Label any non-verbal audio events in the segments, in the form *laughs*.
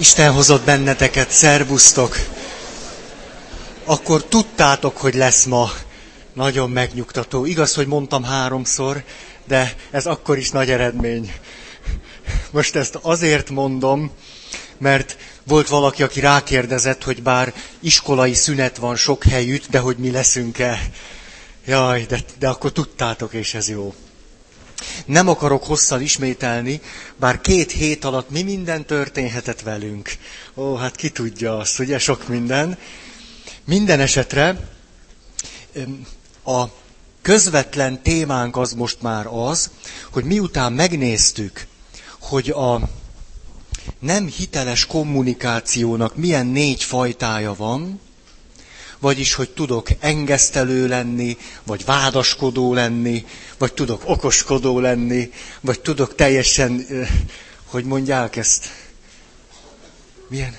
Isten hozott benneteket, szervusztok! Akkor tudtátok, hogy lesz ma nagyon megnyugtató. Igaz, hogy mondtam háromszor, de ez akkor is nagy eredmény. Most ezt azért mondom, mert volt valaki, aki rákérdezett, hogy bár iskolai szünet van sok helyütt, de hogy mi leszünk-e. Jaj, de, de akkor tudtátok, és ez jó. Nem akarok hosszan ismételni, bár két hét alatt mi minden történhetett velünk. Ó, hát ki tudja azt, ugye, sok minden. Minden esetre a közvetlen témánk az most már az, hogy miután megnéztük, hogy a nem hiteles kommunikációnak milyen négy fajtája van, vagyis, hogy tudok engesztelő lenni, vagy vádaskodó lenni, vagy tudok okoskodó lenni, vagy tudok teljesen, hogy mondják ezt? Milyen?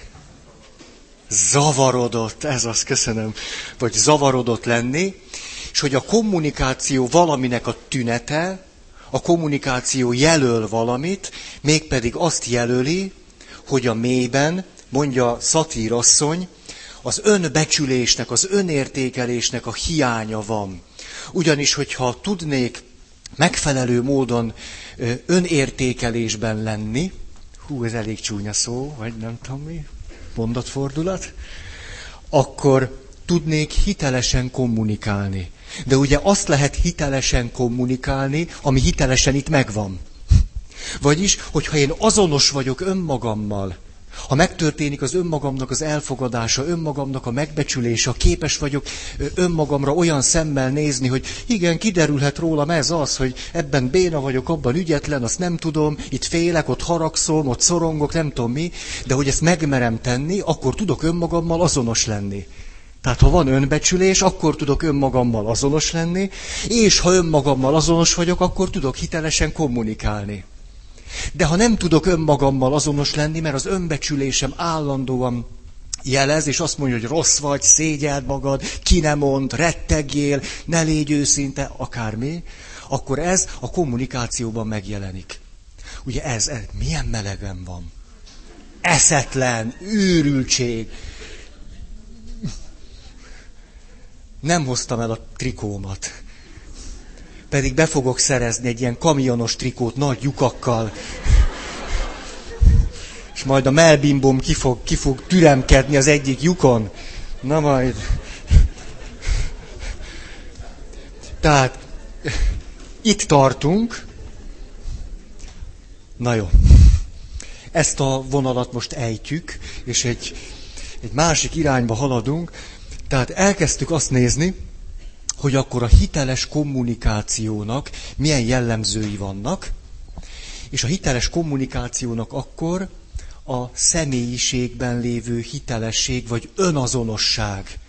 Zavarodott, ez az, köszönöm, vagy zavarodott lenni, és hogy a kommunikáció valaminek a tünete, a kommunikáció jelöl valamit, mégpedig azt jelöli, hogy a mélyben, mondja szatírasszony, az önbecsülésnek, az önértékelésnek a hiánya van. Ugyanis, hogyha tudnék megfelelő módon önértékelésben lenni, hú, ez elég csúnya szó, vagy nem tudom mi, mondatfordulat, akkor tudnék hitelesen kommunikálni. De ugye azt lehet hitelesen kommunikálni, ami hitelesen itt megvan. Vagyis, hogyha én azonos vagyok önmagammal, ha megtörténik az önmagamnak az elfogadása, önmagamnak a megbecsülése, képes vagyok önmagamra olyan szemmel nézni, hogy igen, kiderülhet rólam ez az, hogy ebben béna vagyok, abban ügyetlen, azt nem tudom, itt félek, ott haragszom, ott szorongok, nem tudom mi, de hogy ezt megmerem tenni, akkor tudok önmagammal azonos lenni. Tehát ha van önbecsülés, akkor tudok önmagammal azonos lenni, és ha önmagammal azonos vagyok, akkor tudok hitelesen kommunikálni. De ha nem tudok önmagammal azonos lenni, mert az önbecsülésem állandóan jelez, és azt mondja, hogy rossz vagy, szégyeld magad, ki nem mond, rettegjél, ne légy őszinte, akármi, akkor ez a kommunikációban megjelenik. Ugye ez, ez milyen melegen van? Eszetlen, őrültség. Nem hoztam el a trikómat pedig be fogok szerezni egy ilyen kamionos trikót nagy lyukakkal. És majd a melbimbom ki fog, ki fog türemkedni az egyik lyukon. Na majd. Tehát itt tartunk. Na jó. Ezt a vonalat most ejtjük, és egy, egy másik irányba haladunk. Tehát elkezdtük azt nézni, hogy akkor a hiteles kommunikációnak milyen jellemzői vannak, és a hiteles kommunikációnak akkor a személyiségben lévő hitelesség vagy önazonosság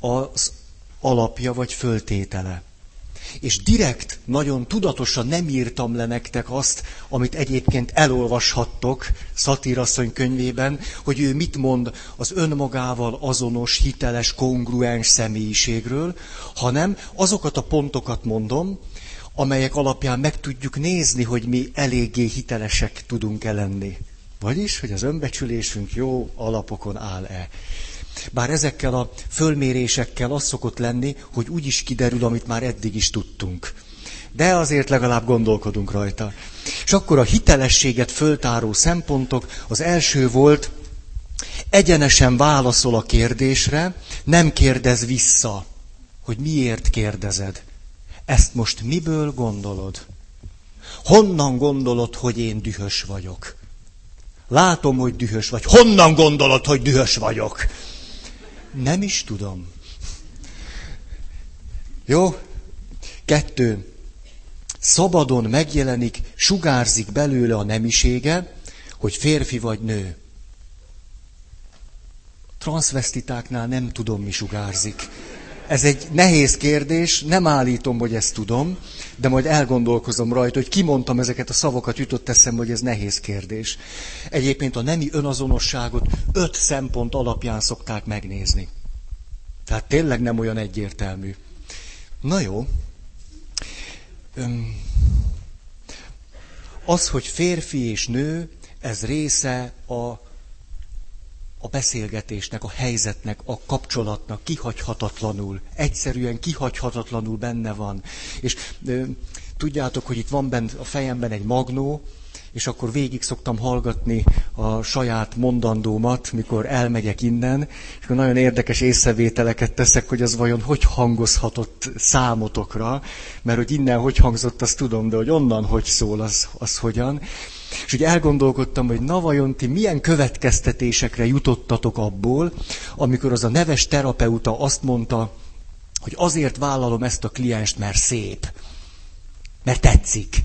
az alapja vagy föltétele. És direkt, nagyon tudatosan nem írtam le nektek azt, amit egyébként elolvashattok Szatírasszony könyvében, hogy ő mit mond az önmagával azonos, hiteles, kongruens személyiségről, hanem azokat a pontokat mondom, amelyek alapján meg tudjuk nézni, hogy mi eléggé hitelesek tudunk-e lenni. Vagyis, hogy az önbecsülésünk jó alapokon áll-e. Bár ezekkel a fölmérésekkel az szokott lenni, hogy úgy is kiderül, amit már eddig is tudtunk. De azért legalább gondolkodunk rajta. És akkor a hitelességet föltáró szempontok, az első volt, egyenesen válaszol a kérdésre, nem kérdez vissza, hogy miért kérdezed. Ezt most miből gondolod? Honnan gondolod, hogy én dühös vagyok? Látom, hogy dühös vagy. Honnan gondolod, hogy dühös vagyok? Nem is tudom. Jó? Kettő. Szabadon megjelenik, sugárzik belőle a nemisége, hogy férfi vagy nő. Transvestitáknál nem tudom, mi sugárzik. Ez egy nehéz kérdés, nem állítom, hogy ezt tudom, de majd elgondolkozom rajta, hogy kimondtam ezeket a szavakat, jutott eszembe, hogy ez nehéz kérdés. Egyébként a nemi önazonosságot öt szempont alapján szokták megnézni. Tehát tényleg nem olyan egyértelmű. Na jó. Az, hogy férfi és nő, ez része a a beszélgetésnek, a helyzetnek, a kapcsolatnak kihagyhatatlanul, egyszerűen kihagyhatatlanul benne van. És ö, tudjátok, hogy itt van bent a fejemben egy magnó, és akkor végig szoktam hallgatni a saját mondandómat, mikor elmegyek innen, és akkor nagyon érdekes észrevételeket teszek, hogy az vajon hogy hangozhatott számotokra, mert hogy innen hogy hangzott, azt tudom, de hogy onnan hogy szól, az, az hogyan. És ugye elgondolkodtam, hogy na vajon ti milyen következtetésekre jutottatok abból, amikor az a neves terapeuta azt mondta, hogy azért vállalom ezt a klienst, mert szép, mert tetszik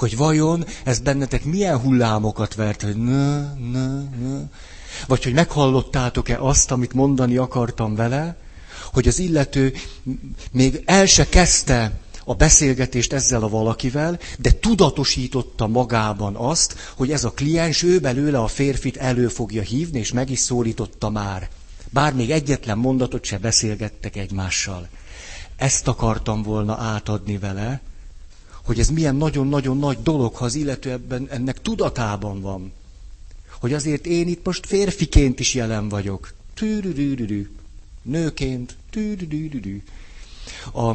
hogy vajon ez bennetek milyen hullámokat vert, hogy nö, nö, nö. Vagy hogy meghallottátok-e azt, amit mondani akartam vele, hogy az illető még el se kezdte a beszélgetést ezzel a valakivel, de tudatosította magában azt, hogy ez a kliens ő belőle a férfit elő fogja hívni, és meg is szólította már. Bár még egyetlen mondatot se beszélgettek egymással. Ezt akartam volna átadni vele, hogy ez milyen nagyon-nagyon nagy dolog, ha az illető ebben ennek tudatában van. Hogy azért én itt most férfiként is jelen vagyok. Tűrűrűrű. Nőként. Tűrűrűrű. A...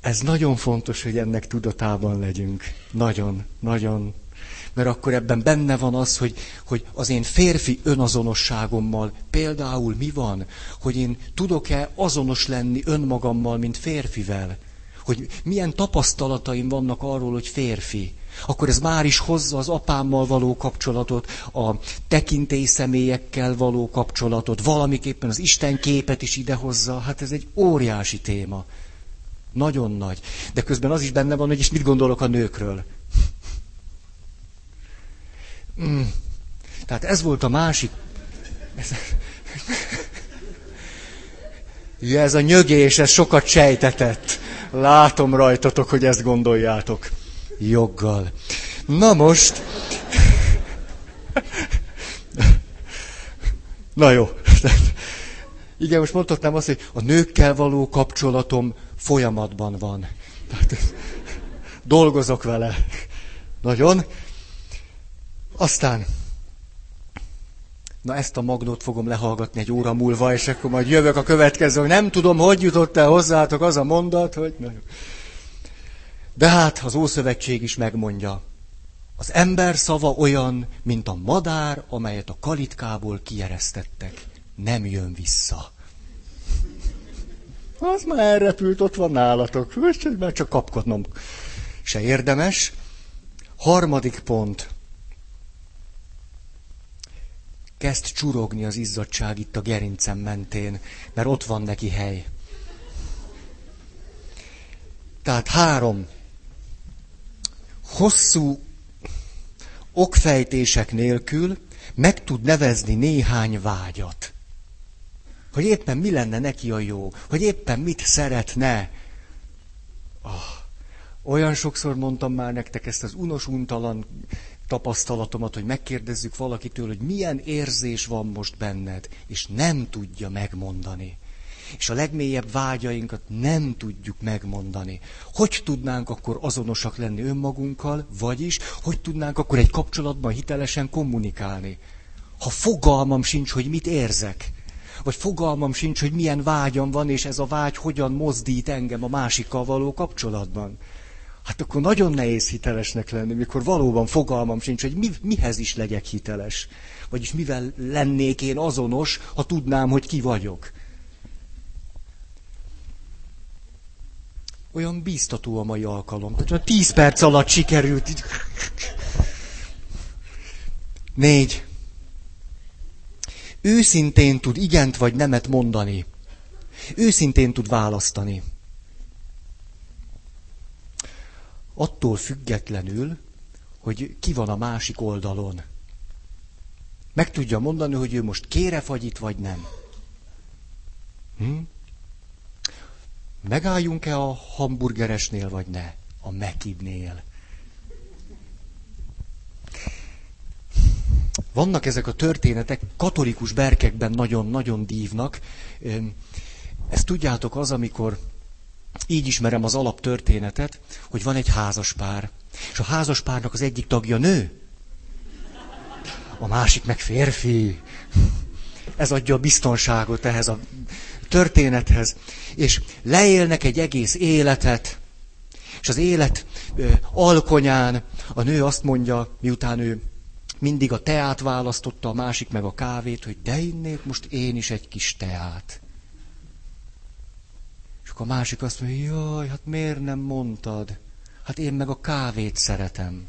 Ez nagyon fontos, hogy ennek tudatában legyünk. Nagyon, nagyon. Mert akkor ebben benne van az, hogy, hogy az én férfi önazonosságommal például mi van, hogy én tudok-e azonos lenni önmagammal, mint férfivel, hogy milyen tapasztalataim vannak arról, hogy férfi. Akkor ez már is hozza az apámmal való kapcsolatot, a tekintély személyekkel való kapcsolatot, valamiképpen az Isten képet is idehozza. Hát ez egy óriási téma. Nagyon nagy. De közben az is benne van, hogy és mit gondolok a nőkről. Mm. Tehát ez volt a másik. Ja, ez a nyögés, ez sokat sejtetett. Látom rajtatok, hogy ezt gondoljátok. Joggal. Na most. Na jó. Igen, most mondhatnám azt, hogy a nőkkel való kapcsolatom folyamatban van. Tehát dolgozok vele. Nagyon. Aztán, na ezt a magnót fogom lehallgatni egy óra múlva, és akkor majd jövök a következő, nem tudom, hogy jutott el hozzátok az a mondat, hogy... De hát az Ószövetség is megmondja, az ember szava olyan, mint a madár, amelyet a kalitkából kieresztettek. Nem jön vissza. Az már elrepült, ott van nálatok. Már csak kapkodnom se érdemes. Harmadik pont kezd csurogni az izzadság itt a gerincem mentén, mert ott van neki hely. Tehát három. Hosszú okfejtések nélkül meg tud nevezni néhány vágyat. Hogy éppen mi lenne neki a jó, hogy éppen mit szeretne. Oh, olyan sokszor mondtam már nektek ezt az unos, untalan tapasztalatomat, hogy megkérdezzük valakitől, hogy milyen érzés van most benned, és nem tudja megmondani. És a legmélyebb vágyainkat nem tudjuk megmondani. Hogy tudnánk akkor azonosak lenni önmagunkkal, vagyis hogy tudnánk akkor egy kapcsolatban hitelesen kommunikálni? Ha fogalmam sincs, hogy mit érzek, vagy fogalmam sincs, hogy milyen vágyam van, és ez a vágy hogyan mozdít engem a másikkal való kapcsolatban. Hát akkor nagyon nehéz hitelesnek lenni, mikor valóban fogalmam sincs, hogy mi, mihez is legyek hiteles. Vagyis mivel lennék én azonos, ha tudnám, hogy ki vagyok. Olyan bíztató a mai alkalom. Tehát tíz perc alatt sikerült. Négy. Őszintén tud igent vagy nemet mondani. Őszintén tud választani. Attól függetlenül, hogy ki van a másik oldalon. Meg tudja mondani, hogy ő most kére fagyit, vagy nem. Hm? Megálljunk-e a hamburgeresnél, vagy ne? A Mekibnél. Vannak ezek a történetek, katolikus berkekben nagyon-nagyon dívnak. Ezt tudjátok az, amikor így ismerem az alaptörténetet, hogy van egy házaspár, és a házaspárnak az egyik tagja nő, a másik meg férfi. Ez adja a biztonságot ehhez a történethez. És leélnek egy egész életet, és az élet alkonyán a nő azt mondja, miután ő mindig a teát választotta, a másik meg a kávét, hogy de innék most én is egy kis teát. Akkor a másik azt mondja, jaj, hát miért nem mondtad? Hát én meg a kávét szeretem.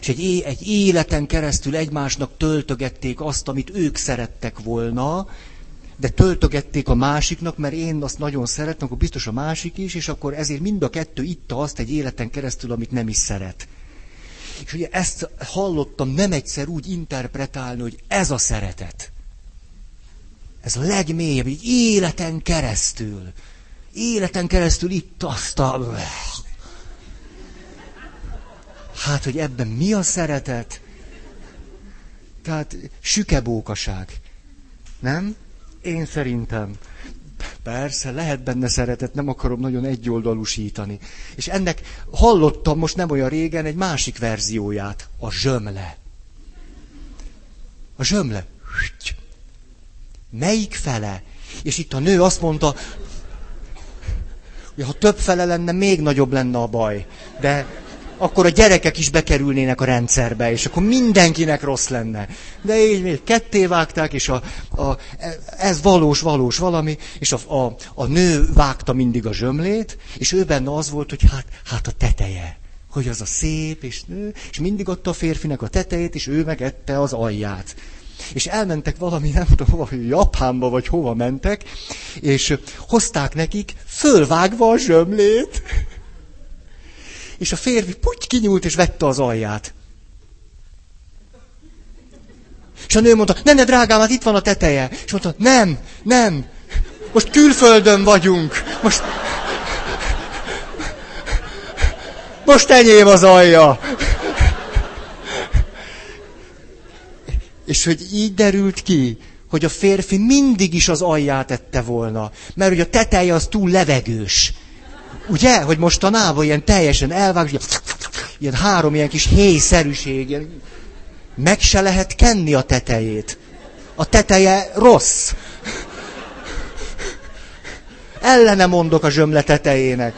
És egy, egy életen keresztül egymásnak töltögették azt, amit ők szerettek volna, de töltögették a másiknak, mert én azt nagyon szeretem, akkor biztos a másik is, és akkor ezért mind a kettő itta azt egy életen keresztül, amit nem is szeret. És ugye ezt hallottam nem egyszer úgy interpretálni, hogy ez a szeretet. Ez a legmélyebb, így életen keresztül. Életen keresztül itt azt a... Hát, hogy ebben mi a szeretet? Tehát sükebókaság. Nem? Én szerintem. Persze, lehet benne szeretet, nem akarom nagyon egyoldalúsítani. És ennek hallottam most nem olyan régen egy másik verzióját, a zsömle. A zsömle. Melyik fele? És itt a nő azt mondta, hogy ha több fele lenne, még nagyobb lenne a baj. De akkor a gyerekek is bekerülnének a rendszerbe, és akkor mindenkinek rossz lenne. De így még ketté vágták, és a, a, ez valós, valós valami, és a, a, a nő vágta mindig a zsömlét, és ő benne az volt, hogy hát, hát a teteje. Hogy az a szép, és nő, és mindig adta a férfinek a tetejét, és ő megette az alját. És elmentek valami, nem tudom, hova, Japánba, vagy hova mentek, és hozták nekik fölvágva a zsömlét és a férfi puty kinyúlt, és vette az alját. És a nő mondta, ne, ne, drágám, hát itt van a teteje. És mondta, nem, nem, most külföldön vagyunk. Most, most enyém az alja. És hogy így derült ki, hogy a férfi mindig is az alját ette volna. Mert hogy a teteje az túl levegős. Ugye, hogy mostanában ilyen teljesen elvág, ilyen három ilyen kis héjszerűség, ilyen, meg se lehet kenni a tetejét. A teteje rossz. Ellene mondok a zsömle tetejének.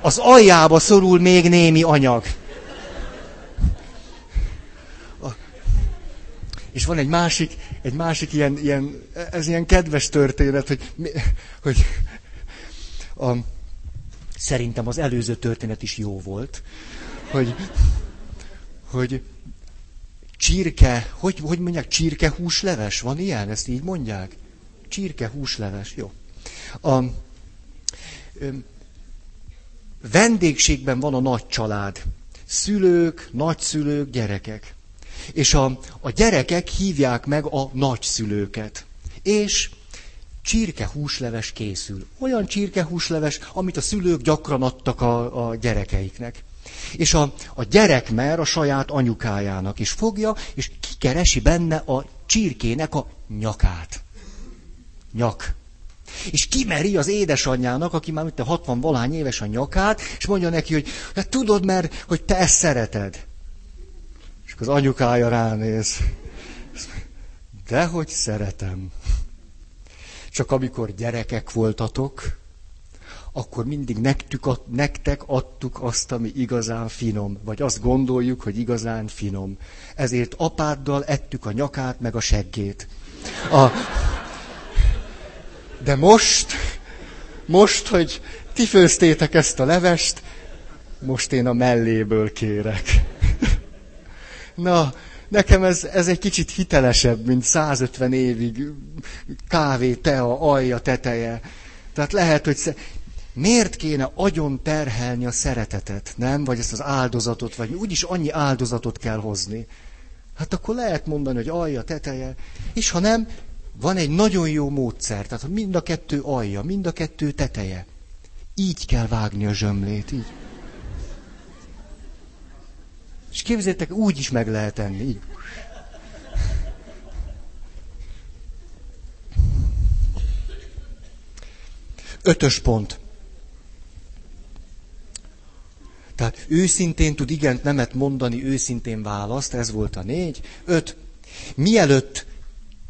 Az aljába szorul még némi anyag. És van egy másik, egy másik ilyen, ilyen, ez ilyen kedves történet, hogy, hogy a, Szerintem az előző történet is jó volt, hogy, hogy csirke, hogy, hogy mondják, csirke húsleves, van ilyen, ezt így mondják? Csirke húsleves, jó. A, ö, vendégségben van a nagy család. Szülők, nagyszülők, gyerekek. És a, a gyerekek hívják meg a nagyszülőket. És csirke húsleves készül. Olyan csirke húsleves, amit a szülők gyakran adtak a, a gyerekeiknek. És a, a gyerek mer a saját anyukájának is fogja, és kikeresi benne a csirkének a nyakát. Nyak. És kimeri az édesanyjának, aki már mint 60 valány éves a nyakát, és mondja neki, hogy hát tudod, mert hogy te ezt szereted. Az anyukája ránéz. Dehogy szeretem. Csak amikor gyerekek voltatok, akkor mindig nektük, nektek adtuk azt, ami igazán finom, vagy azt gondoljuk, hogy igazán finom. Ezért apáddal ettük a nyakát, meg a seggét. A... De most, most, hogy ti főztétek ezt a levest, most én a melléből kérek. Na, Nekem ez, ez egy kicsit hitelesebb, mint 150 évig kávé, tea, alja, teteje. Tehát lehet, hogy sze... miért kéne agyon terhelni a szeretetet, nem? Vagy ezt az áldozatot, vagy úgyis annyi áldozatot kell hozni. Hát akkor lehet mondani, hogy alja, teteje, és ha nem, van egy nagyon jó módszer, tehát mind a kettő alja, mind a kettő teteje. Így kell vágni a zsömlét, így. És képzeljétek, úgy is meg lehet enni. Így. Ötös pont. Tehát őszintén tud igent, nemet mondani, őszintén választ, ez volt a négy. Öt. Mielőtt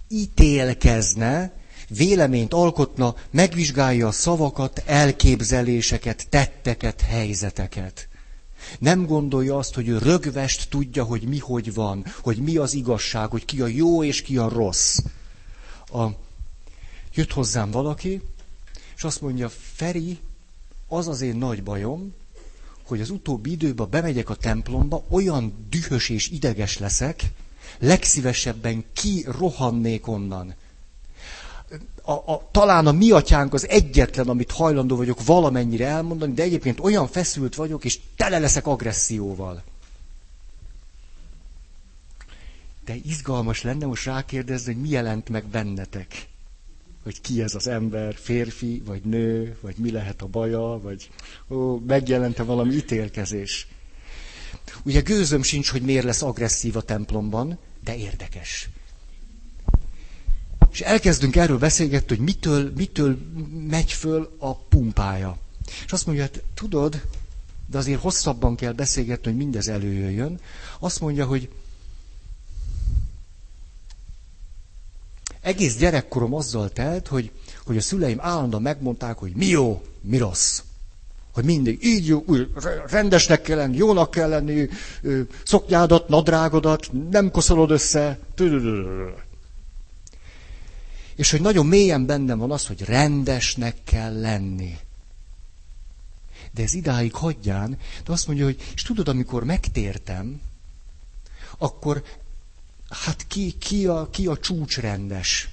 ítélkezne, véleményt alkotna, megvizsgálja a szavakat, elképzeléseket, tetteket, helyzeteket. Nem gondolja azt, hogy ő rögvest tudja, hogy mi hogy van, hogy mi az igazság, hogy ki a jó és ki a rossz. A, jött hozzám valaki, és azt mondja, Feri, az az én nagy bajom, hogy az utóbbi időben bemegyek a templomba, olyan dühös és ideges leszek, legszívesebben kirohannék onnan. A, a, talán a mi atyánk az egyetlen, amit hajlandó vagyok valamennyire elmondani, de egyébként olyan feszült vagyok, és tele leszek agresszióval. De izgalmas lenne most rákérdezni, hogy mi jelent meg bennetek hogy ki ez az ember, férfi, vagy nő, vagy mi lehet a baja, vagy ó, megjelente valami ítélkezés. Ugye gőzöm sincs, hogy miért lesz agresszív a templomban, de érdekes. És elkezdünk erről beszélgetni, hogy mitől, mitől megy föl a pumpája. És azt mondja, hát tudod, de azért hosszabban kell beszélgetni, hogy mindez előjöjjön. Azt mondja, hogy egész gyerekkorom azzal telt, hogy, hogy a szüleim állandóan megmondták, hogy mi jó, mi rossz. Hogy mindig így jó, úgy, rendesnek kell lenni, jónak kell lenni, szoknyádat, nadrágodat, nem koszolod össze. És hogy nagyon mélyen bennem van az, hogy rendesnek kell lenni. De ez idáig hagyján, de azt mondja, hogy, és tudod, amikor megtértem, akkor Hát ki, ki, a, ki a csúcsrendes?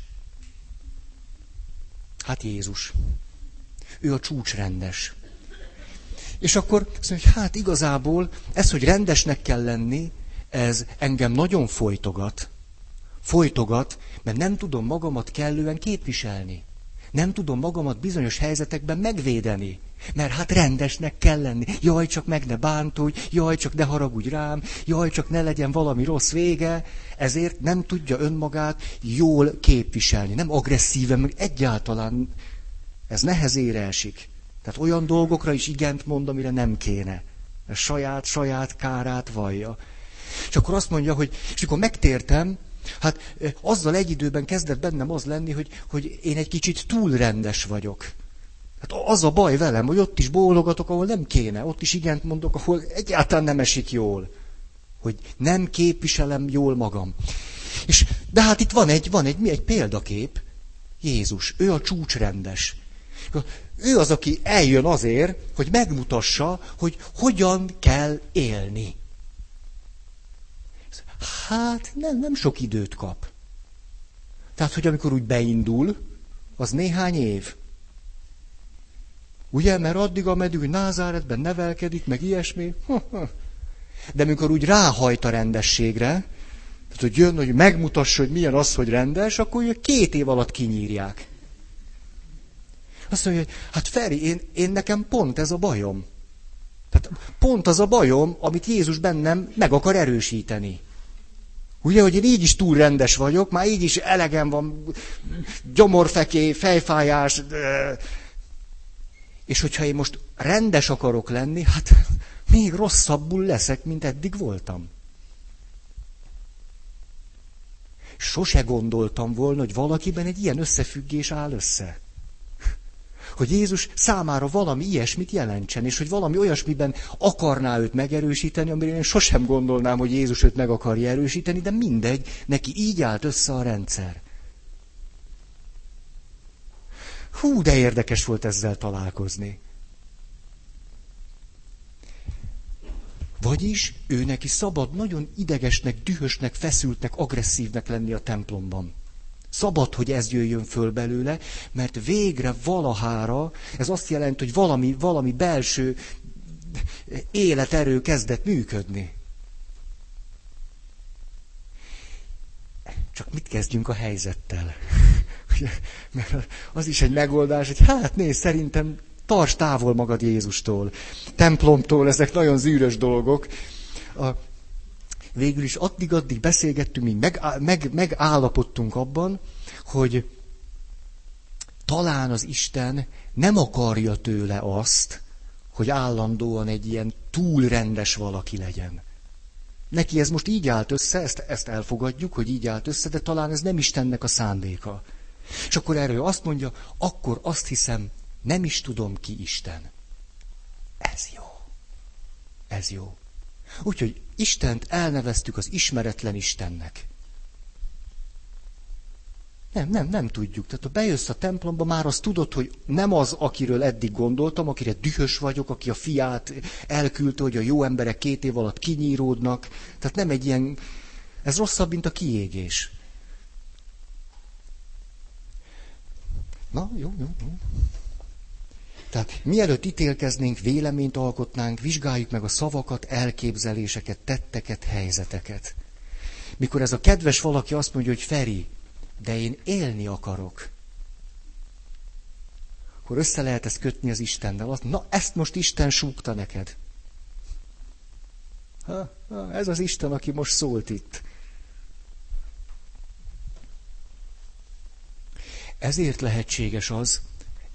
Hát Jézus. Ő a csúcsrendes. És akkor azt mondja, hogy hát igazából ez, hogy rendesnek kell lenni, ez engem nagyon folytogat. Folytogat, mert nem tudom magamat kellően képviselni. Nem tudom magamat bizonyos helyzetekben megvédeni. Mert hát rendesnek kell lenni. Jaj, csak meg ne bántulj, jaj, csak ne haragudj rám, jaj, csak ne legyen valami rossz vége. Ezért nem tudja önmagát jól képviselni. Nem agresszíven, meg egyáltalán ez nehezére esik. Tehát olyan dolgokra is igent mond, amire nem kéne. Mert saját, saját kárát vallja. És akkor azt mondja, hogy, és akkor megtértem, Hát azzal egy időben kezdett bennem az lenni, hogy, hogy én egy kicsit túl rendes vagyok. Hát az a baj velem, hogy ott is bólogatok, ahol nem kéne, ott is igent mondok, ahol egyáltalán nem esik jól. Hogy nem képviselem jól magam. És, de hát itt van egy, van egy, mi egy példakép, Jézus, ő a csúcsrendes. Ő az, aki eljön azért, hogy megmutassa, hogy hogyan kell élni. Hát nem, nem sok időt kap. Tehát, hogy amikor úgy beindul, az néhány év. Ugye, mert addig, ameddig, hogy Názáretben nevelkedik, meg ilyesmi. De amikor úgy ráhajt a rendességre, tehát, hogy jön, hogy megmutassa, hogy milyen az, hogy rendes, akkor ugye két év alatt kinyírják. Azt mondja, hogy hát Feri, én, én nekem pont ez a bajom. Tehát pont az a bajom, amit Jézus bennem meg akar erősíteni. Ugye, hogy én így is túl rendes vagyok, már így is elegem van, gyomorfeké, fejfájás. És hogyha én most rendes akarok lenni, hát *laughs* még rosszabbul leszek, mint eddig voltam. Sose gondoltam volna, hogy valakiben egy ilyen összefüggés áll össze hogy Jézus számára valami ilyesmit jelentsen, és hogy valami olyasmiben akarná őt megerősíteni, amire én sosem gondolnám, hogy Jézus őt meg akarja erősíteni, de mindegy, neki így állt össze a rendszer. Hú, de érdekes volt ezzel találkozni. Vagyis ő neki szabad nagyon idegesnek, dühösnek, feszültnek, agresszívnek lenni a templomban. Szabad, hogy ez jöjjön föl belőle, mert végre valahára, ez azt jelenti, hogy valami, valami belső életerő kezdett működni. Csak mit kezdjünk a helyzettel? *laughs* Mert az is egy megoldás, hogy hát nézd, szerintem tarts távol magad Jézustól, templomtól, ezek nagyon zűrös dolgok. A, végül is addig-addig beszélgettünk, mi meg, meg, abban, hogy talán az Isten nem akarja tőle azt, hogy állandóan egy ilyen túl rendes valaki legyen. Neki ez most így állt össze, ezt, ezt elfogadjuk, hogy így állt össze, de talán ez nem Istennek a szándéka. És akkor erről azt mondja, akkor azt hiszem, nem is tudom ki Isten. Ez jó. Ez jó. Úgyhogy Istent elneveztük az ismeretlen Istennek. Nem, nem, nem tudjuk. Tehát ha bejössz a templomba, már azt tudod, hogy nem az, akiről eddig gondoltam, akire dühös vagyok, aki a fiát elküldte, hogy a jó emberek két év alatt kinyíródnak. Tehát nem egy ilyen... Ez rosszabb, mint a kiégés. Na, jó, jó, jó. Tehát mielőtt ítélkeznénk, véleményt alkotnánk, vizsgáljuk meg a szavakat, elképzeléseket, tetteket, helyzeteket. Mikor ez a kedves valaki azt mondja, hogy Feri, de én élni akarok. Akkor össze lehet ezt kötni az Istennel. Azt, na, ezt most Isten súgta neked. Ha, ha, ez az Isten, aki most szólt itt. Ezért lehetséges az,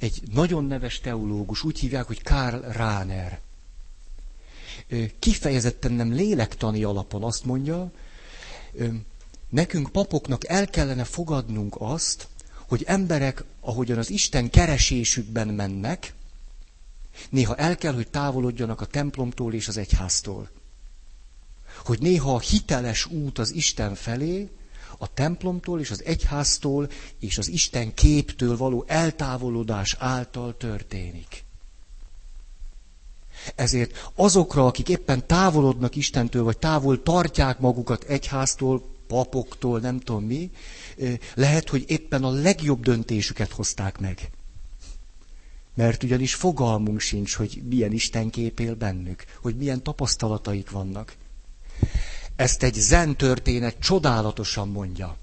egy nagyon neves teológus, úgy hívják, hogy Karl Rahner. Kifejezetten nem lélektani alapon azt mondja, nekünk papoknak el kellene fogadnunk azt, hogy emberek, ahogyan az Isten keresésükben mennek, néha el kell, hogy távolodjanak a templomtól és az egyháztól. Hogy néha a hiteles út az Isten felé, a templomtól és az egyháztól és az Isten képtől való eltávolodás által történik. Ezért azokra, akik éppen távolodnak Istentől, vagy távol tartják magukat egyháztól, papoktól, nem tudom mi, lehet, hogy éppen a legjobb döntésüket hozták meg. Mert ugyanis fogalmunk sincs, hogy milyen Isten kép él bennük, hogy milyen tapasztalataik vannak. Ezt egy zen történet csodálatosan mondja.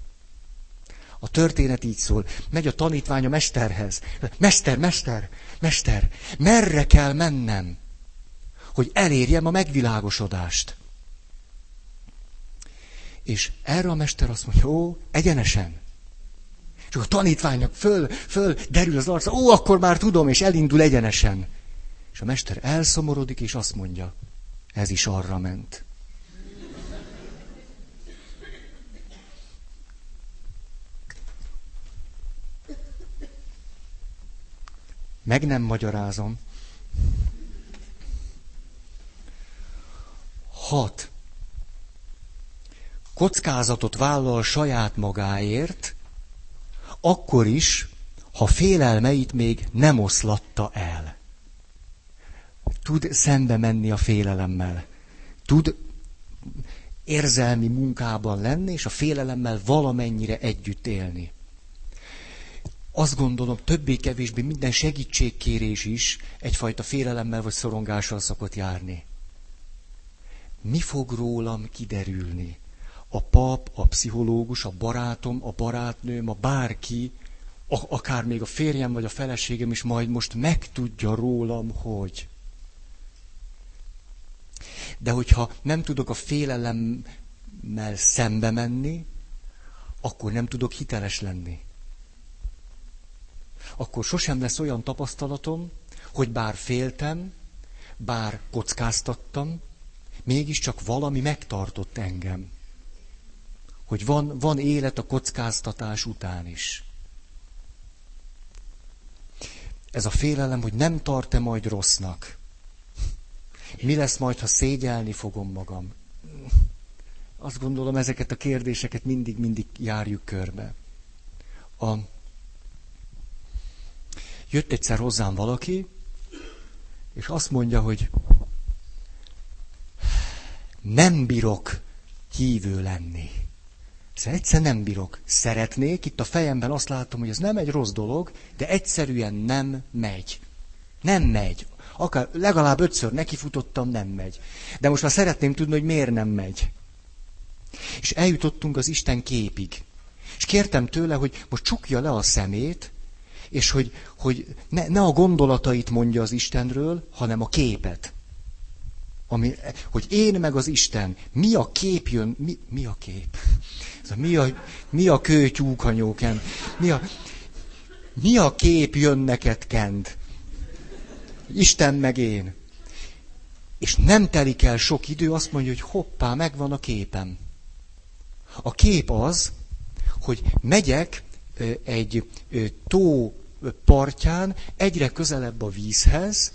A történet így szól. Megy a tanítvány a mesterhez. Mester, mester, mester, merre kell mennem, hogy elérjem a megvilágosodást? És erre a mester azt mondja, ó, egyenesen. És a tanítványnak föl, föl derül az arca, ó, akkor már tudom, és elindul egyenesen. És a mester elszomorodik, és azt mondja, ez is arra ment. Meg nem magyarázom. Hat. Kockázatot vállal saját magáért, akkor is, ha félelmeit még nem oszlatta el. Tud szembe menni a félelemmel. Tud érzelmi munkában lenni, és a félelemmel valamennyire együtt élni azt gondolom, többé-kevésbé minden segítségkérés is egyfajta félelemmel vagy szorongással szokott járni. Mi fog rólam kiderülni? A pap, a pszichológus, a barátom, a barátnőm, a bárki, akár még a férjem vagy a feleségem is majd most megtudja rólam, hogy. De hogyha nem tudok a félelemmel szembe menni, akkor nem tudok hiteles lenni akkor sosem lesz olyan tapasztalatom, hogy bár féltem, bár kockáztattam, mégiscsak valami megtartott engem. Hogy van, van élet a kockáztatás után is. Ez a félelem, hogy nem tart-e majd rossznak. Mi lesz majd, ha szégyelni fogom magam? Azt gondolom, ezeket a kérdéseket mindig-mindig járjuk körbe. A Jött egyszer hozzám valaki, és azt mondja, hogy nem bírok hívő lenni. Szóval egyszer nem bírok. Szeretnék, itt a fejemben azt látom, hogy ez nem egy rossz dolog, de egyszerűen nem megy. Nem megy. Akár legalább ötször nekifutottam, nem megy. De most már szeretném tudni, hogy miért nem megy. És eljutottunk az Isten képig. És kértem tőle, hogy most csukja le a szemét, és hogy, hogy ne, ne a gondolatait mondja az Istenről, hanem a képet. Ami, hogy én meg az Isten, mi a kép jön, mi, mi a kép? Ez mi, a, mi a kőtyúkanyóken? Mi a, mi a kép jön neked kend? Isten meg én. És nem telik el sok idő, azt mondja, hogy hoppá, megvan a képem. A kép az, hogy megyek egy tó partján egyre közelebb a vízhez,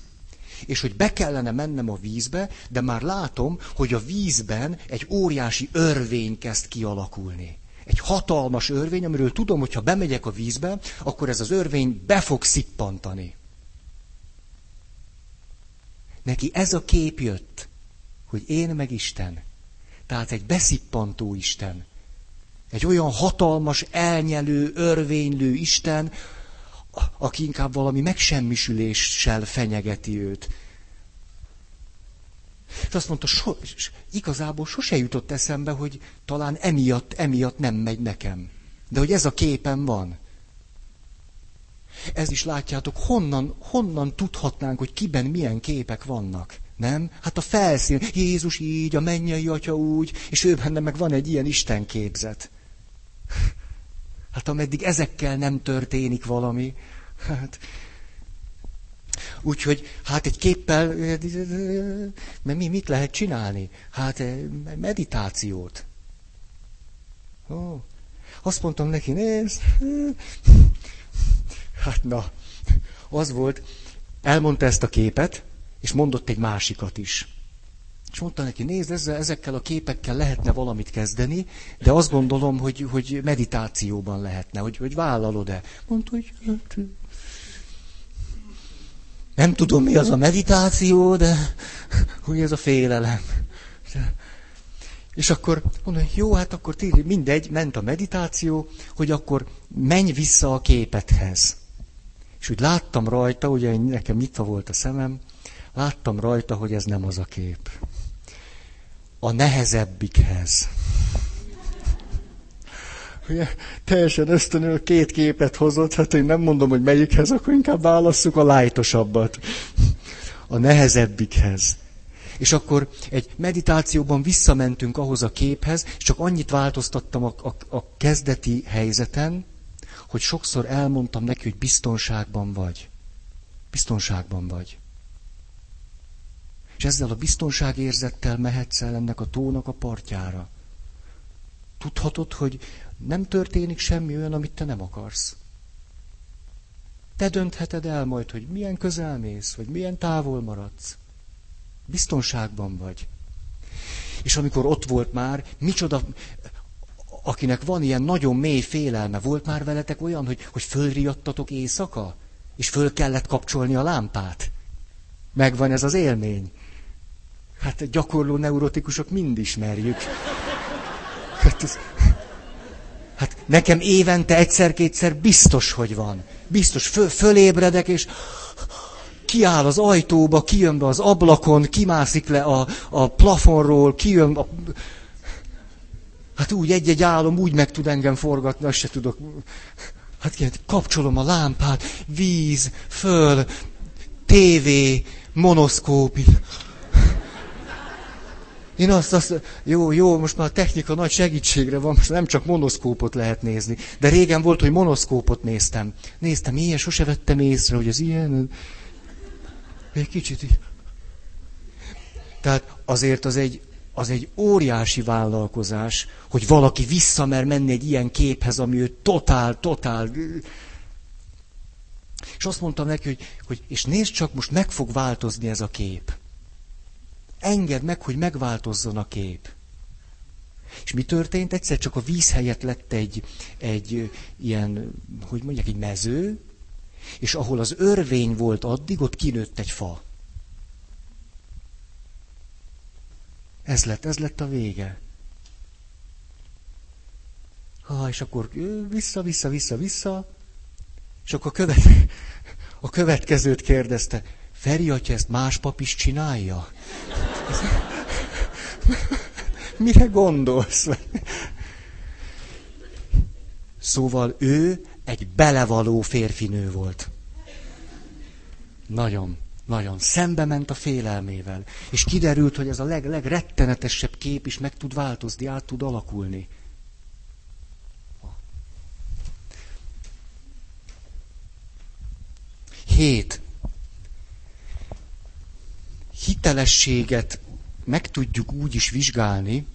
és hogy be kellene mennem a vízbe, de már látom, hogy a vízben egy óriási örvény kezd kialakulni. Egy hatalmas örvény, amiről tudom, hogy ha bemegyek a vízbe, akkor ez az örvény be fog szippantani. Neki ez a kép jött, hogy én meg Isten. Tehát egy beszippantó Isten. Egy olyan hatalmas, elnyelő, örvénylő Isten, aki inkább valami megsemmisüléssel fenyegeti őt. És azt mondta, so, igazából sose jutott eszembe, hogy talán emiatt, emiatt nem megy nekem. De hogy ez a képen van. Ez is látjátok, honnan, honnan tudhatnánk, hogy kiben milyen képek vannak. Nem? Hát a felszín, Jézus így, a mennyei atya úgy, és ő benne meg van egy ilyen Isten képzet. Hát ameddig ezekkel nem történik valami, hát... Úgyhogy, hát egy képpel, mert mi mit lehet csinálni? Hát eh, meditációt. Ó, azt mondtam neki, nézd, hát na, az volt, elmondta ezt a képet, és mondott egy másikat is. És mondta neki, nézd, ezzel, ezekkel a képekkel lehetne valamit kezdeni, de azt gondolom, hogy, hogy meditációban lehetne, hogy, hogy vállalod-e. Mondta, hogy hát, nem tudom, mi az a meditáció, de hogy ez a félelem. És akkor mondom, jó, hát akkor ti, mindegy, ment a meditáció, hogy akkor menj vissza a képethez. És úgy láttam rajta, ugye nekem nyitva volt a szemem, láttam rajta, hogy ez nem az a kép a nehezebbikhez. Ugye, teljesen ösztönül két képet hozott, hát én nem mondom, hogy melyikhez, akkor inkább válasszuk a lájtosabbat. A nehezebbikhez. És akkor egy meditációban visszamentünk ahhoz a képhez, és csak annyit változtattam a, a, a kezdeti helyzeten, hogy sokszor elmondtam neki, hogy biztonságban vagy. Biztonságban vagy. És ezzel a biztonságérzettel mehetsz el ennek a tónak a partjára. Tudhatod, hogy nem történik semmi olyan, amit te nem akarsz. Te döntheted el majd, hogy milyen közel mész, vagy milyen távol maradsz. Biztonságban vagy. És amikor ott volt már, micsoda, akinek van ilyen nagyon mély félelme, volt már veletek olyan, hogy, hogy fölriadtatok éjszaka, és föl kellett kapcsolni a lámpát. Megvan ez az élmény. Hát gyakorló neurotikusok mind ismerjük. Hát, ez, hát nekem évente egyszer-kétszer biztos, hogy van. Biztos, föl, fölébredek, és kiáll az ajtóba, kijön be az ablakon, kimászik le a, a plafonról, kijön a... Hát úgy egy-egy álom úgy meg tud engem forgatni, azt se tudok. Hát kapcsolom a lámpát, víz, föl, tévé, monoszkóp. Én azt, azt, jó, jó, most már a technika nagy segítségre van, most nem csak monoszkópot lehet nézni. De régen volt, hogy monoszkópot néztem. Néztem ilyen, sose vettem észre, hogy ez ilyen. Egy kicsit így. Tehát azért az egy, az egy óriási vállalkozás, hogy valaki visszamer menni egy ilyen képhez, ami ő totál, totál... És azt mondtam neki, hogy, hogy és nézd csak, most meg fog változni ez a kép. Engedd meg, hogy megváltozzon a kép. És mi történt? Egyszer csak a víz helyett lett egy, egy ilyen, hogy mondják, egy mező, és ahol az örvény volt addig, ott kinőtt egy fa. Ez lett, ez lett a vége. Ha, és akkor vissza, vissza, vissza, vissza, és akkor követ, *laughs* a következőt kérdezte, Feri atya ezt más pap is csinálja? *laughs* Mire gondolsz? Szóval ő egy belevaló férfinő volt. Nagyon, nagyon. Szembe ment a félelmével. És kiderült, hogy ez a leg, legrettenetesebb kép is meg tud változni, át tud alakulni. Hét hitelességet meg tudjuk úgy is vizsgálni,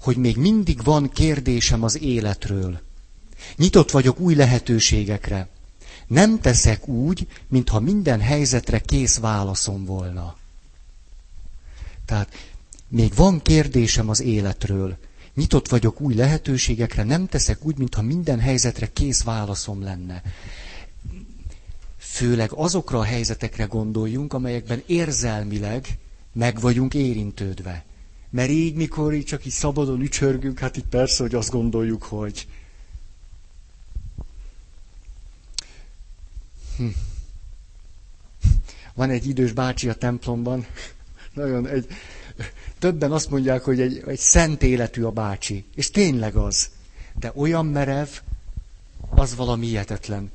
hogy még mindig van kérdésem az életről. Nyitott vagyok új lehetőségekre. Nem teszek úgy, mintha minden helyzetre kész válaszom volna. Tehát még van kérdésem az életről. Nyitott vagyok új lehetőségekre, nem teszek úgy, mintha minden helyzetre kész válaszom lenne. Főleg azokra a helyzetekre gondoljunk, amelyekben érzelmileg meg vagyunk érintődve. Mert így, mikor így csak így szabadon ücsörgünk, hát itt persze, hogy azt gondoljuk, hogy... Hm. Van egy idős bácsi a templomban, *laughs* nagyon egy, többen azt mondják, hogy egy, egy szent életű a bácsi. És tényleg az. De olyan merev, az valami hihetetlen.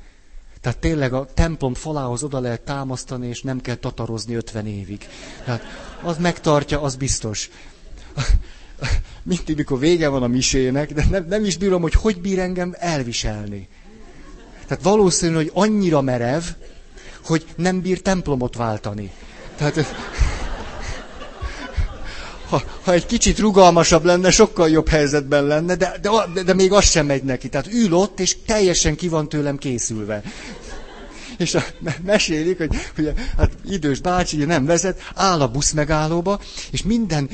Tehát tényleg a templom falához oda lehet támasztani, és nem kell tatarozni 50 évig. Tehát az megtartja, az biztos. *laughs* Mindig, mikor vége van a misének, de nem, nem is bírom, hogy hogy bír engem elviselni. Tehát valószínű, hogy annyira merev, hogy nem bír templomot váltani. Tehát ha, ha egy kicsit rugalmasabb lenne, sokkal jobb helyzetben lenne, de, de, de még az sem megy neki. Tehát ül ott, és teljesen ki van tőlem készülve. És a, mesélik, hogy, hogy hát idős bácsi nem vezet, áll a busz megállóba, és minden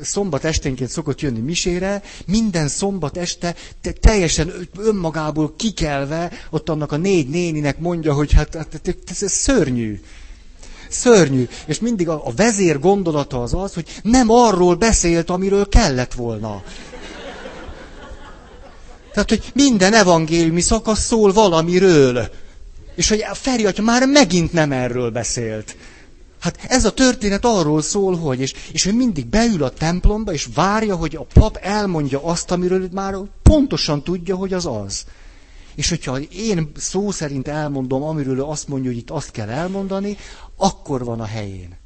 szombat esténként szokott jönni misére, minden szombat este te, teljesen önmagából kikelve, ott annak a négy néninek mondja, hogy hát, hát ez, ez szörnyű. Szörnyű. És mindig a, a vezér gondolata az az, hogy nem arról beszélt, amiről kellett volna. Tehát, hogy minden evangéliumi szakasz szól valamiről. És hogy a Feri atya már megint nem erről beszélt. Hát ez a történet arról szól, hogy, és, és ő mindig beül a templomba, és várja, hogy a pap elmondja azt, amiről már pontosan tudja, hogy az az. És hogyha én szó szerint elmondom, amiről ő azt mondja, hogy itt azt kell elmondani, akkor van a helyén.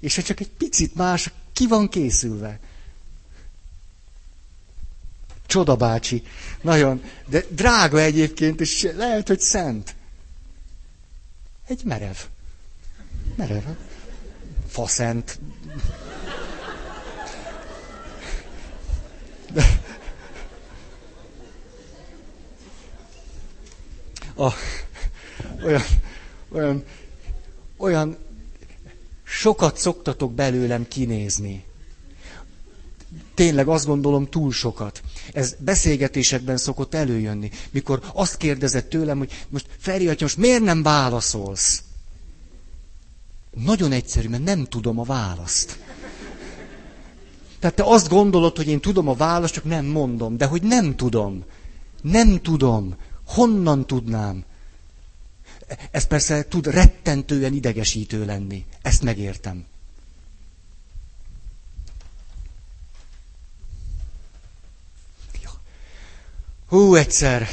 És ha csak egy picit más, ki van készülve. Csoda bácsi. Nagyon. De drága egyébként, és lehet, hogy szent. Egy merev. Merev. Faszent. De, a, olyan, olyan, olyan sokat szoktatok belőlem kinézni. Tényleg azt gondolom túl sokat. Ez beszélgetésekben szokott előjönni, mikor azt kérdezett tőlem, hogy most Feri atya, most miért nem válaszolsz? Nagyon egyszerű, mert nem tudom a választ. Tehát te azt gondolod, hogy én tudom a választ, csak nem mondom. De hogy nem tudom. Nem tudom. Honnan tudnám? Ez persze tud rettentően idegesítő lenni. Ezt megértem. Hú, egyszer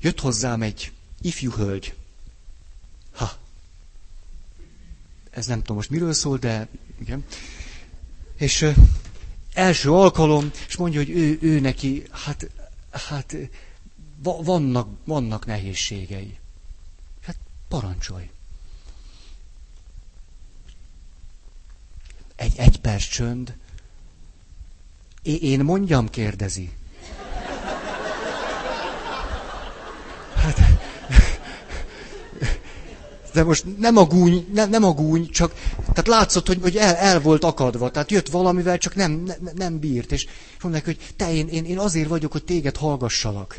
jött hozzám egy ifjú hölgy. Ha. Ez nem tudom most miről szól, de igen. És ö, első alkalom, és mondja, hogy ő, ő neki, hát, hát vannak, vannak nehézségei. Hát parancsolj. Egy, egy perc csönd. Én mondjam, kérdezi. Hát, de most nem a gúny, nem, nem a gúny, csak, tehát látszott, hogy, hogy el, el volt akadva, tehát jött valamivel, csak nem, ne, nem bírt, és mondják, hogy te, én, én, én azért vagyok, hogy téged hallgassalak.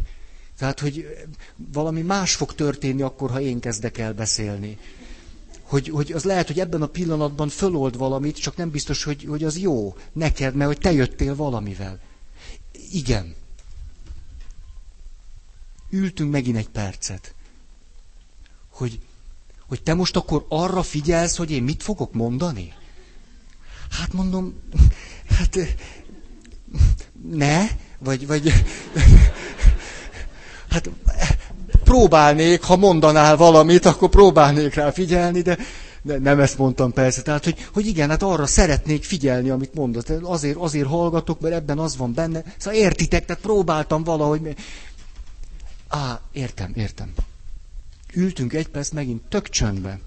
Tehát, hogy valami más fog történni akkor, ha én kezdek el beszélni. Hogy, hogy az lehet, hogy ebben a pillanatban fölold valamit, csak nem biztos, hogy, hogy az jó neked, mert hogy te jöttél valamivel. Igen. Ültünk megint egy percet. Hogy, hogy te most akkor arra figyelsz, hogy én mit fogok mondani? Hát mondom, hát ne, vagy, vagy hát próbálnék, ha mondanál valamit, akkor próbálnék rá figyelni, de, de nem ezt mondtam persze. Tehát, hogy, hogy igen, hát arra szeretnék figyelni, amit mondott. Azért, azért hallgatok, mert ebben az van benne. Szóval értitek, tehát próbáltam valahogy. Á, értem, értem. Ültünk egy perc megint tök csöndben.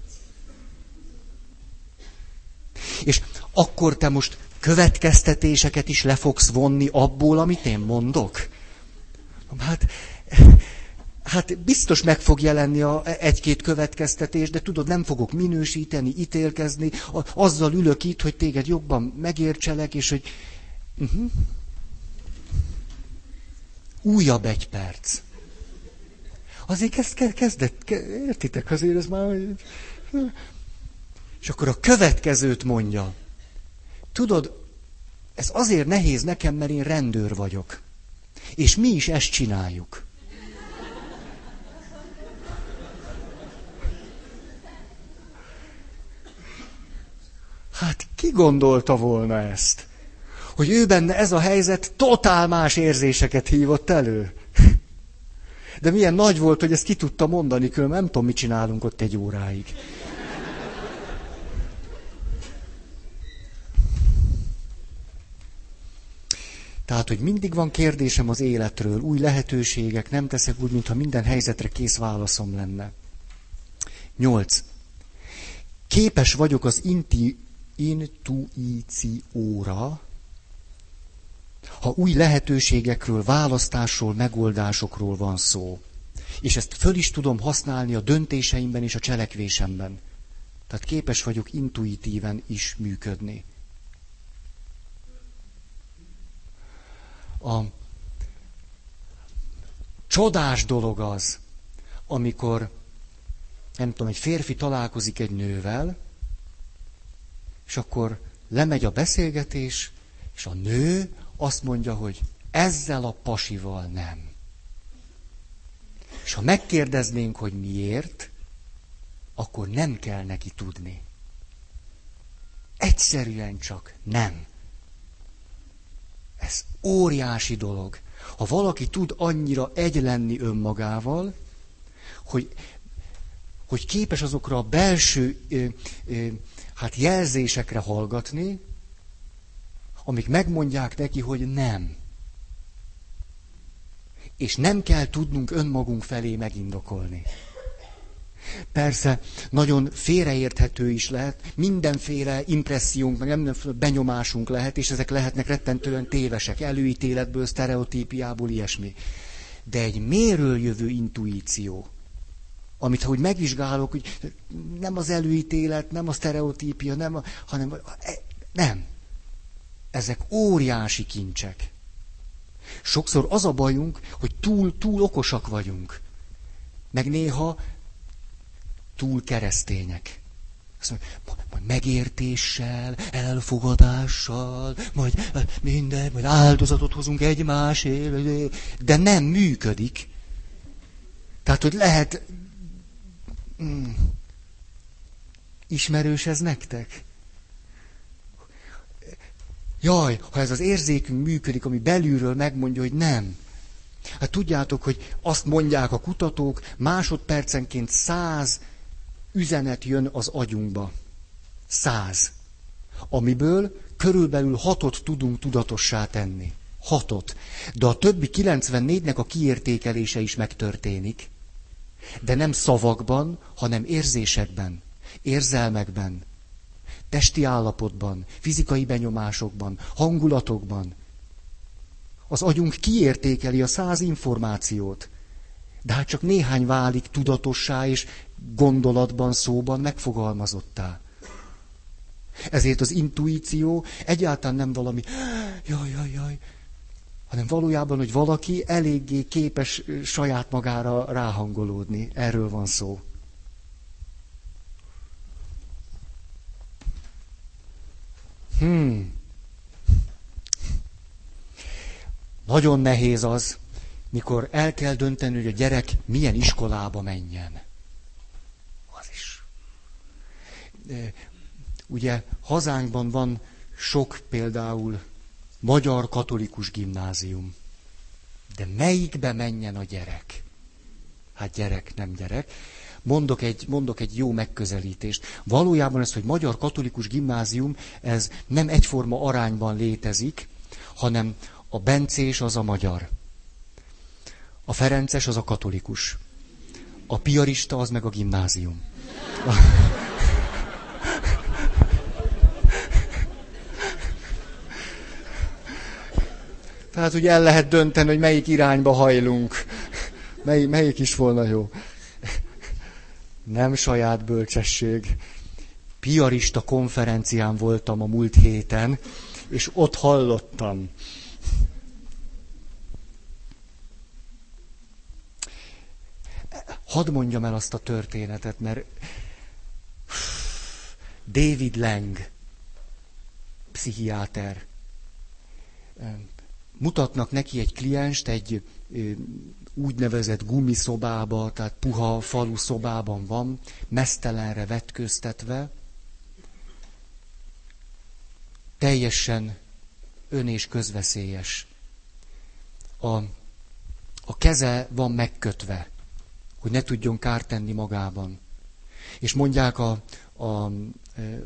És akkor te most következtetéseket is le fogsz vonni abból, amit én mondok? Hát, *laughs* hát biztos meg fog jelenni a, egy-két következtetés, de tudod, nem fogok minősíteni, ítélkezni, azzal ülök itt, hogy téged jobban megértselek, és hogy... Uh-huh. Újabb egy perc. Azért ezt kezdett, értitek, azért ez már... És akkor a következőt mondja. Tudod, ez azért nehéz nekem, mert én rendőr vagyok. És mi is ezt csináljuk. Hát ki gondolta volna ezt? Hogy ő benne ez a helyzet totál más érzéseket hívott elő. De milyen nagy volt, hogy ezt ki tudta mondani, különben nem tudom, mit csinálunk ott egy óráig. Tehát, hogy mindig van kérdésem az életről, új lehetőségek, nem teszek úgy, mintha minden helyzetre kész válaszom lenne. Nyolc. Képes vagyok az inti, intuícióra, ha új lehetőségekről, választásról, megoldásokról van szó. És ezt föl is tudom használni a döntéseimben és a cselekvésemben. Tehát képes vagyok intuitíven is működni. A csodás dolog az, amikor, nem tudom, egy férfi találkozik egy nővel, és akkor lemegy a beszélgetés, és a nő azt mondja, hogy ezzel a pasival nem. És ha megkérdeznénk, hogy miért, akkor nem kell neki tudni. Egyszerűen csak nem. Ez óriási dolog. Ha valaki tud annyira egy lenni önmagával, hogy, hogy képes azokra a belső ö, ö, hát jelzésekre hallgatni, amik megmondják neki, hogy nem. És nem kell tudnunk önmagunk felé megindokolni. Persze, nagyon félreérthető is lehet, mindenféle impressziónk, meg mindenféle benyomásunk lehet, és ezek lehetnek rettentően tévesek, előítéletből, sztereotípiából, ilyesmi. De egy méről jövő intuíció, amit hogy megvizsgálok, hogy nem az előítélet, nem a sztereotípia, nem a, hanem e, nem. Ezek óriási kincsek. Sokszor az a bajunk, hogy túl, túl okosak vagyunk. Meg néha túl keresztények. Azt mondja, majd megértéssel, elfogadással, majd minden, majd áldozatot hozunk egymásért, de nem működik. Tehát, hogy lehet... Mm, ismerős ez nektek? Jaj, ha ez az érzékünk működik, ami belülről megmondja, hogy nem. Hát tudjátok, hogy azt mondják a kutatók, másodpercenként száz üzenet jön az agyunkba. Száz. Amiből körülbelül hatot tudunk tudatossá tenni. Hatot. De a többi 94-nek a kiértékelése is megtörténik. De nem szavakban, hanem érzésekben, érzelmekben, testi állapotban, fizikai benyomásokban, hangulatokban. Az agyunk kiértékeli a száz információt, de hát csak néhány válik tudatossá és gondolatban, szóban megfogalmazottá. Ezért az intuíció egyáltalán nem valami, jaj, jaj, jaj, hanem valójában, hogy valaki eléggé képes saját magára ráhangolódni. Erről van szó. Hmm. Nagyon nehéz az, mikor el kell dönteni, hogy a gyerek milyen iskolába menjen. Az is. Ugye hazánkban van sok például magyar katolikus gimnázium. De melyikbe menjen a gyerek? Hát gyerek, nem gyerek. Mondok egy, mondok egy jó megközelítést. Valójában ez, hogy magyar katolikus gimnázium, ez nem egyforma arányban létezik, hanem a bencés az a magyar. A ferences az a katolikus. A piarista az meg a gimnázium. Tehát ugye el lehet dönteni, hogy melyik irányba hajlunk. Mely, melyik is volna jó. Nem saját bölcsesség. Piarista konferencián voltam a múlt héten, és ott hallottam. Hadd mondjam el azt a történetet, mert David Lang, pszichiáter, mutatnak neki egy klienst egy úgynevezett gumiszobába, tehát puha falu szobában van, mesztelenre vetköztetve, teljesen ön és közveszélyes. A, a keze van megkötve, hogy ne tudjon kárt tenni magában. És mondják a, a,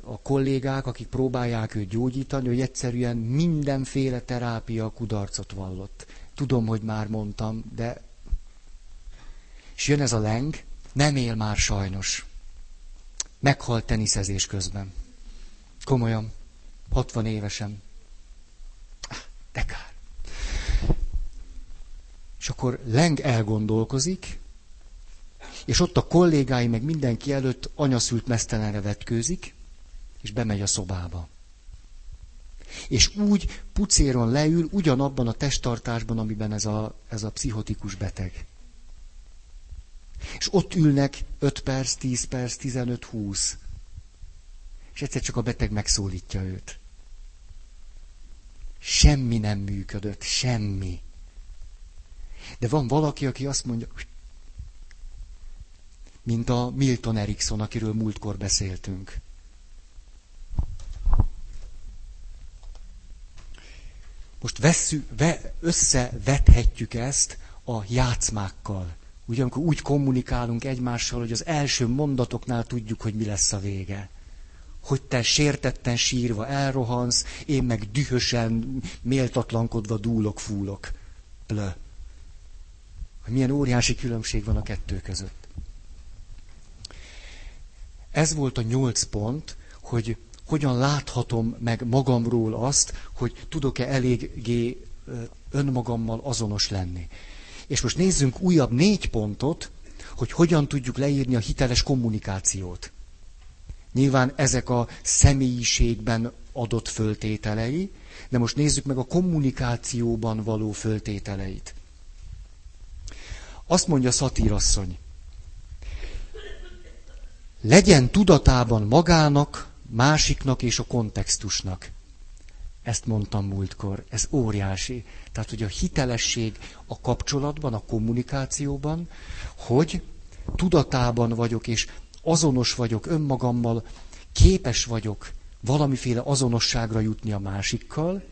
a kollégák, akik próbálják őt gyógyítani, hogy egyszerűen mindenféle terápia kudarcot vallott. Tudom, hogy már mondtam, de... És jön ez a leng, nem él már sajnos. Meghalt teniszezés közben. Komolyan. 60 évesen. De kár. És akkor Leng elgondolkozik, és ott a kollégái meg mindenki előtt anyaszült mesztelenre vetkőzik, és bemegy a szobába. És úgy pucéron leül ugyanabban a testtartásban, amiben ez a, ez a pszichotikus beteg. És ott ülnek 5 perc, 10 perc, 15, 20. És egyszer csak a beteg megszólítja őt. Semmi nem működött, semmi. De van valaki, aki azt mondja, mint a Milton Erickson, akiről múltkor beszéltünk. Most vesszük, ve, összevethetjük ezt a játszmákkal. Ugye, amikor úgy kommunikálunk egymással, hogy az első mondatoknál tudjuk, hogy mi lesz a vége. Hogy te sértetten sírva elrohansz, én meg dühösen, méltatlankodva dúlok, fúlok. Plö. Hogy milyen óriási különbség van a kettő között. Ez volt a nyolc pont, hogy hogyan láthatom meg magamról azt, hogy tudok-e eléggé önmagammal azonos lenni. És most nézzünk újabb négy pontot, hogy hogyan tudjuk leírni a hiteles kommunikációt. Nyilván ezek a személyiségben adott föltételei, de most nézzük meg a kommunikációban való föltételeit. Azt mondja Szatírasszony, legyen tudatában magának, másiknak és a kontextusnak. Ezt mondtam múltkor, ez óriási. Tehát, hogy a hitelesség a kapcsolatban, a kommunikációban, hogy tudatában vagyok, és azonos vagyok önmagammal, képes vagyok valamiféle azonosságra jutni a másikkal,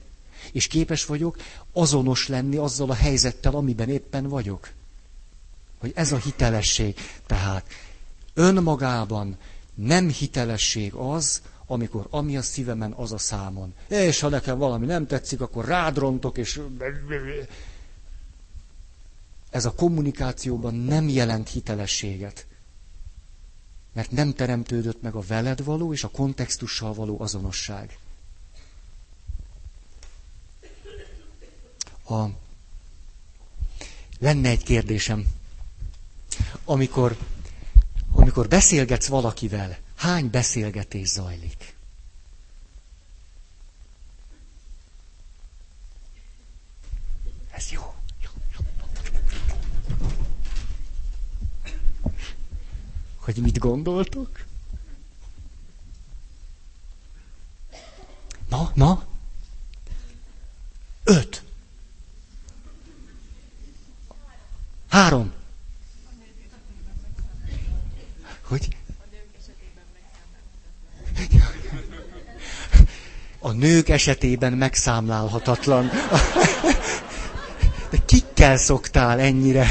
és képes vagyok azonos lenni azzal a helyzettel, amiben éppen vagyok. Hogy ez a hitelesség. Tehát önmagában nem hitelesség az, amikor ami a szívemen, az a számon. És ha nekem valami nem tetszik, akkor rádrontok, és... Ez a kommunikációban nem jelent hitelességet. Mert nem teremtődött meg a veled való és a kontextussal való azonosság. A... Lenne egy kérdésem. Amikor amikor beszélgetsz valakivel, hány beszélgetés zajlik? Ez jó. Hogy mit gondoltok? Na, na? Öt. Három. Hogy? A nők esetében megszámlálhatatlan. De kikkel szoktál ennyire?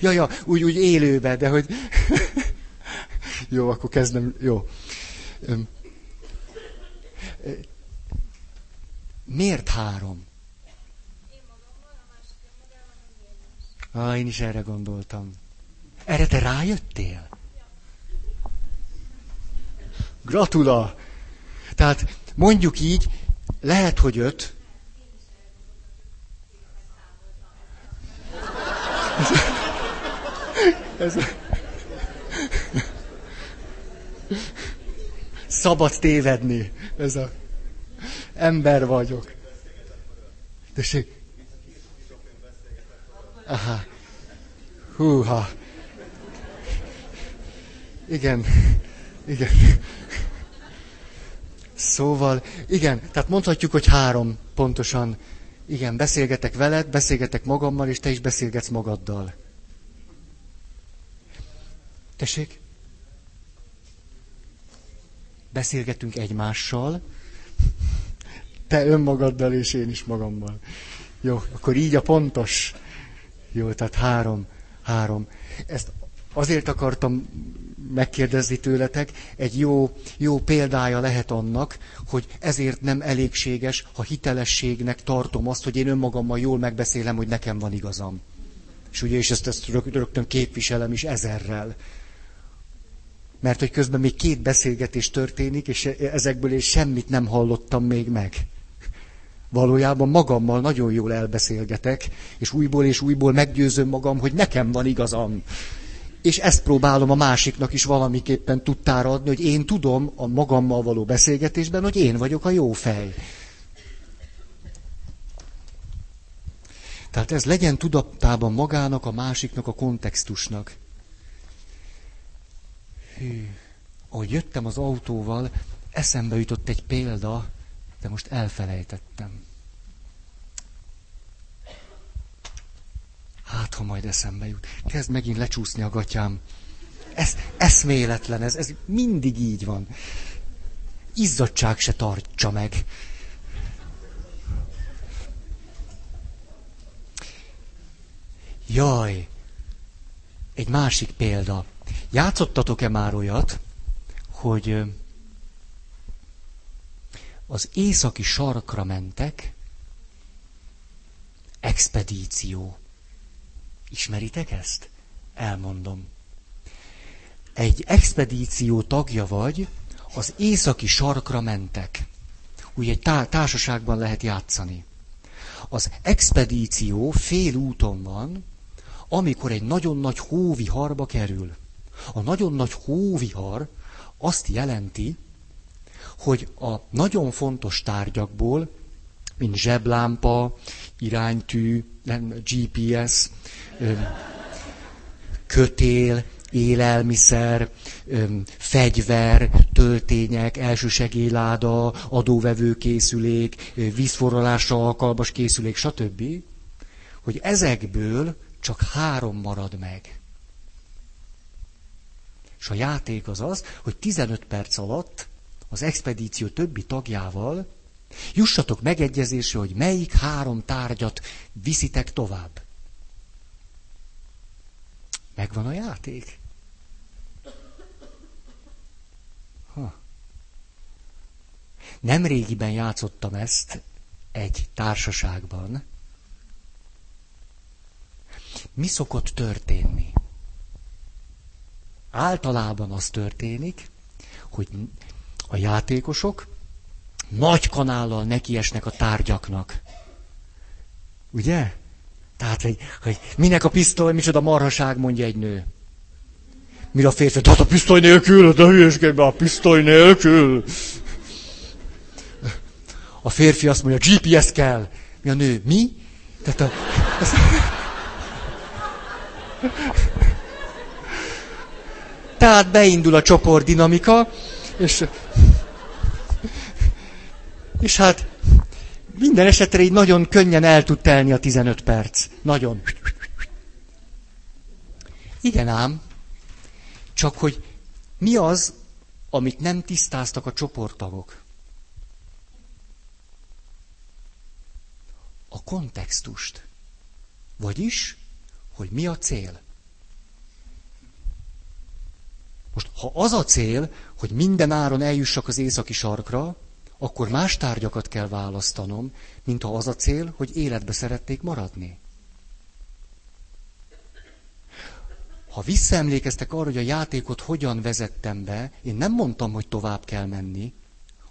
Ja, ja, úgy, úgy élőbe, de hogy... Jó, akkor kezdem. Jó. Miért három? Ah, én is erre gondoltam. Erre te rájöttél? Gratula! Tehát mondjuk így, lehet, hogy öt. Ez, ez, szabad tévedni. Ez a ember vagyok. Tessék. Aha. Húha. Igen. Igen. Szóval, igen, tehát mondhatjuk, hogy három pontosan. Igen, beszélgetek veled, beszélgetek magammal, és te is beszélgetsz magaddal. Tessék? Beszélgetünk egymással, te önmagaddal, és én is magammal. Jó, akkor így a pontos. Jó, tehát három, három. Ezt azért akartam megkérdezni tőletek, egy jó, jó példája lehet annak, hogy ezért nem elégséges, ha hitelességnek tartom azt, hogy én önmagammal jól megbeszélem, hogy nekem van igazam. És ugye, és ezt, ezt rögtön képviselem is ezerrel. Mert hogy közben még két beszélgetés történik, és ezekből én semmit nem hallottam még meg. Valójában magammal nagyon jól elbeszélgetek, és újból és újból meggyőzöm magam, hogy nekem van igazam. És ezt próbálom a másiknak is valamiképpen tudtára adni, hogy én tudom a magammal való beszélgetésben, hogy én vagyok a jó fej. Tehát ez legyen tudatában magának, a másiknak, a kontextusnak. Hű, ahogy jöttem az autóval, eszembe jutott egy példa, de most elfelejtettem. Hát, ha majd eszembe jut. Kezd megint lecsúszni a gatyám. Ez eszméletlen, ez, ez mindig így van. Izzadság se tartsa meg. Jaj, egy másik példa. Játszottatok-e már olyat, hogy az északi sarkra mentek, expedíció. Ismeritek ezt? Elmondom. Egy expedíció tagja vagy, az északi sarkra mentek. Úgy egy tá- társaságban lehet játszani. Az expedíció fél úton van, amikor egy nagyon nagy hóviharba kerül. A nagyon nagy hóvihar azt jelenti, hogy a nagyon fontos tárgyakból, mint zseblámpa, iránytű, GPS, kötél, élelmiszer, fegyver, töltények, elsősegélyláda, adóvevőkészülék, vízforralásra alkalmas készülék, stb., hogy ezekből csak három marad meg. És a játék az az, hogy 15 perc alatt az expedíció többi tagjával jussatok megegyezésre, hogy melyik három tárgyat viszitek tovább. Megvan a játék? Ha. Nem régiben játszottam ezt egy társaságban. Mi szokott történni? Általában az történik, hogy a játékosok nagy kanállal nekiesnek a tárgyaknak. Ugye? Tehát, hogy, hogy minek a pisztoly, micsoda marhaság, mondja egy nő. Mire a férfi, tehát a pisztoly nélkül, de hülyeskedj be a pisztoly nélkül. A férfi azt mondja, GPS kell. Mi a nő? Mi? Tehát a... *laughs* Tehát beindul a csoport dinamika, és, és hát minden esetre így nagyon könnyen el tud telni a 15 perc. Nagyon. Igen ám, csak hogy mi az, amit nem tisztáztak a csoporttagok? A kontextust. Vagyis, hogy mi a cél. Most, ha az a cél, hogy minden áron eljussak az északi sarkra, akkor más tárgyakat kell választanom, mint ha az a cél, hogy életbe szeretnék maradni. Ha visszaemlékeztek arra, hogy a játékot hogyan vezettem be, én nem mondtam, hogy tovább kell menni.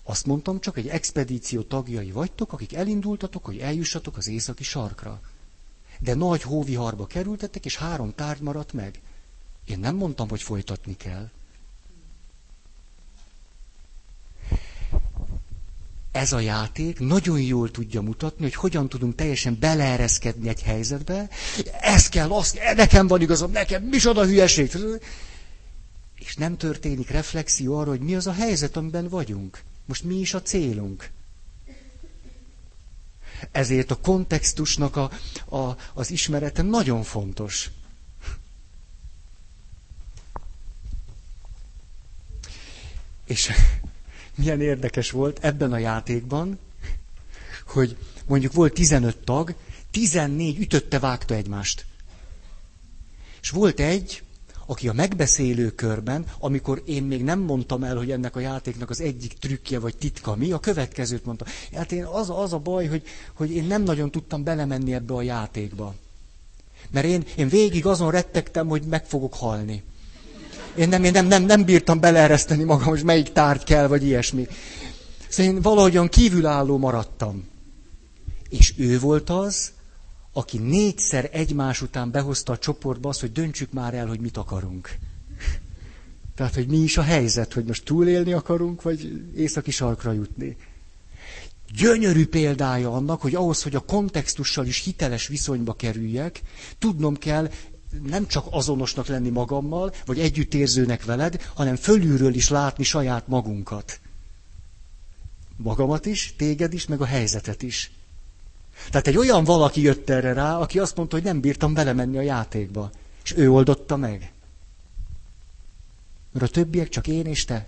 Azt mondtam, csak egy expedíció tagjai vagytok, akik elindultatok, hogy eljussatok az északi sarkra. De nagy hóviharba kerültetek, és három tárgy maradt meg. Én nem mondtam, hogy folytatni kell. Ez a játék nagyon jól tudja mutatni, hogy hogyan tudunk teljesen beleereszkedni egy helyzetbe. Ez kell, az, nekem van igazam, nekem, mi oda hülyeség. És nem történik reflexió arra, hogy mi az a helyzet, amiben vagyunk. Most mi is a célunk. Ezért a kontextusnak a, a, az ismerete nagyon fontos. És milyen érdekes volt ebben a játékban, hogy mondjuk volt 15 tag, 14 ütötte, vágta egymást. És volt egy, aki a megbeszélő körben, amikor én még nem mondtam el, hogy ennek a játéknak az egyik trükkje vagy titka mi, a következőt mondta. Hát én az, az a baj, hogy, hogy én nem nagyon tudtam belemenni ebbe a játékba. Mert én, én végig azon rettegtem, hogy meg fogok halni. Én nem, én nem, nem, nem bírtam beleereszteni magam, hogy melyik tárgy kell, vagy ilyesmi. Szóval én valahogyan kívülálló maradtam. És ő volt az, aki négyszer egymás után behozta a csoportba azt, hogy döntsük már el, hogy mit akarunk. Tehát, hogy mi is a helyzet, hogy most túlélni akarunk, vagy északi sarkra jutni. Gyönyörű példája annak, hogy ahhoz, hogy a kontextussal is hiteles viszonyba kerüljek, tudnom kell nem csak azonosnak lenni magammal, vagy együttérzőnek veled, hanem fölülről is látni saját magunkat. Magamat is, téged is, meg a helyzetet is. Tehát egy olyan valaki jött erre rá, aki azt mondta, hogy nem bírtam belemenni a játékba. És ő oldotta meg. Mert a többiek csak én és te.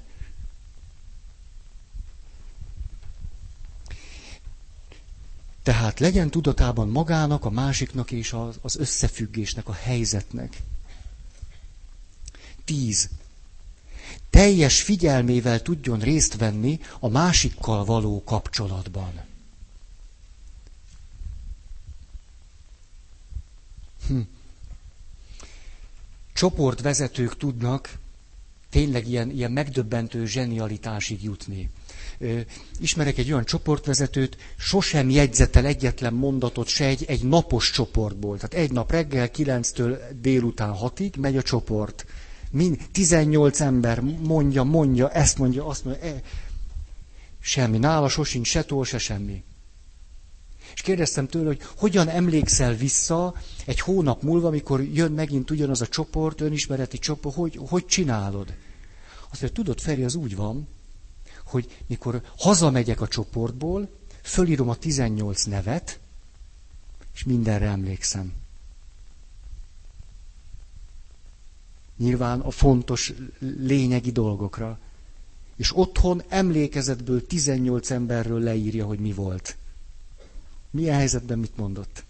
Tehát legyen tudatában magának, a másiknak és az, az összefüggésnek, a helyzetnek. Tíz. Teljes figyelmével tudjon részt venni a másikkal való kapcsolatban. Hm. Csoportvezetők tudnak tényleg ilyen, ilyen megdöbbentő zsenialitásig jutni. Ismerek egy olyan csoportvezetőt, sosem jegyzetel egyetlen mondatot se egy, egy napos csoportból. Tehát egy nap reggel 9-től délután 6-ig megy a csoport. Mind, 18 ember mondja, mondja, ezt mondja, azt mondja. E, semmi. Nála sosincs se tól, se semmi. És kérdeztem tőle, hogy hogyan emlékszel vissza egy hónap múlva, amikor jön megint ugyanaz a csoport, önismereti csoport, hogy, hogy csinálod? Azt mondja, tudod, Feri, az úgy van, hogy mikor hazamegyek a csoportból, fölírom a 18 nevet, és mindenre emlékszem. Nyilván a fontos lényegi dolgokra. És otthon emlékezetből 18 emberről leírja, hogy mi volt. Milyen helyzetben mit mondott?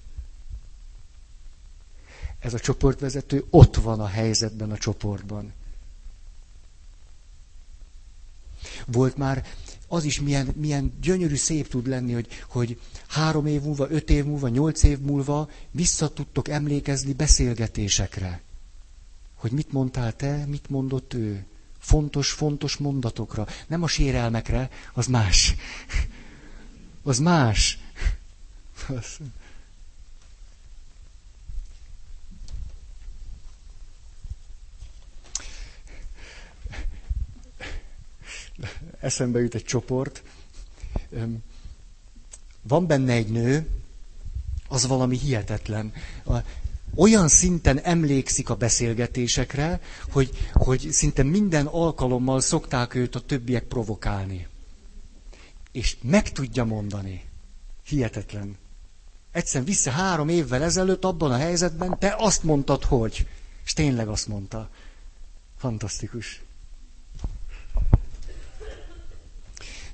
Ez a csoportvezető ott van a helyzetben a csoportban. Volt már az is milyen, milyen gyönyörű szép tud lenni, hogy, hogy három év múlva, öt év múlva, nyolc év múlva vissza tudtok emlékezni beszélgetésekre. Hogy mit mondtál te, mit mondott ő. Fontos, fontos mondatokra. Nem a sérelmekre, az más. Az más. Az... eszembe jut egy csoport. Van benne egy nő, az valami hihetetlen. Olyan szinten emlékszik a beszélgetésekre, hogy, hogy szinte minden alkalommal szokták őt a többiek provokálni. És meg tudja mondani. Hihetetlen. Egyszerűen vissza három évvel ezelőtt abban a helyzetben te azt mondtad, hogy. És tényleg azt mondta. Fantasztikus.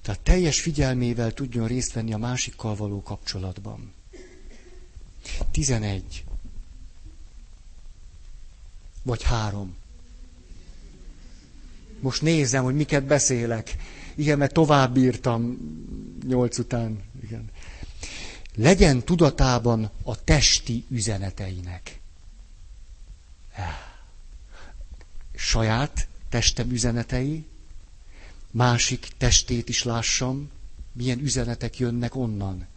Tehát teljes figyelmével tudjon részt venni a másikkal való kapcsolatban. 11. Vagy három. Most nézem, hogy miket beszélek. Igen, mert tovább írtam nyolc után. Igen. Legyen tudatában a testi üzeneteinek. Saját testem üzenetei, másik testét is lássam, milyen üzenetek jönnek onnan.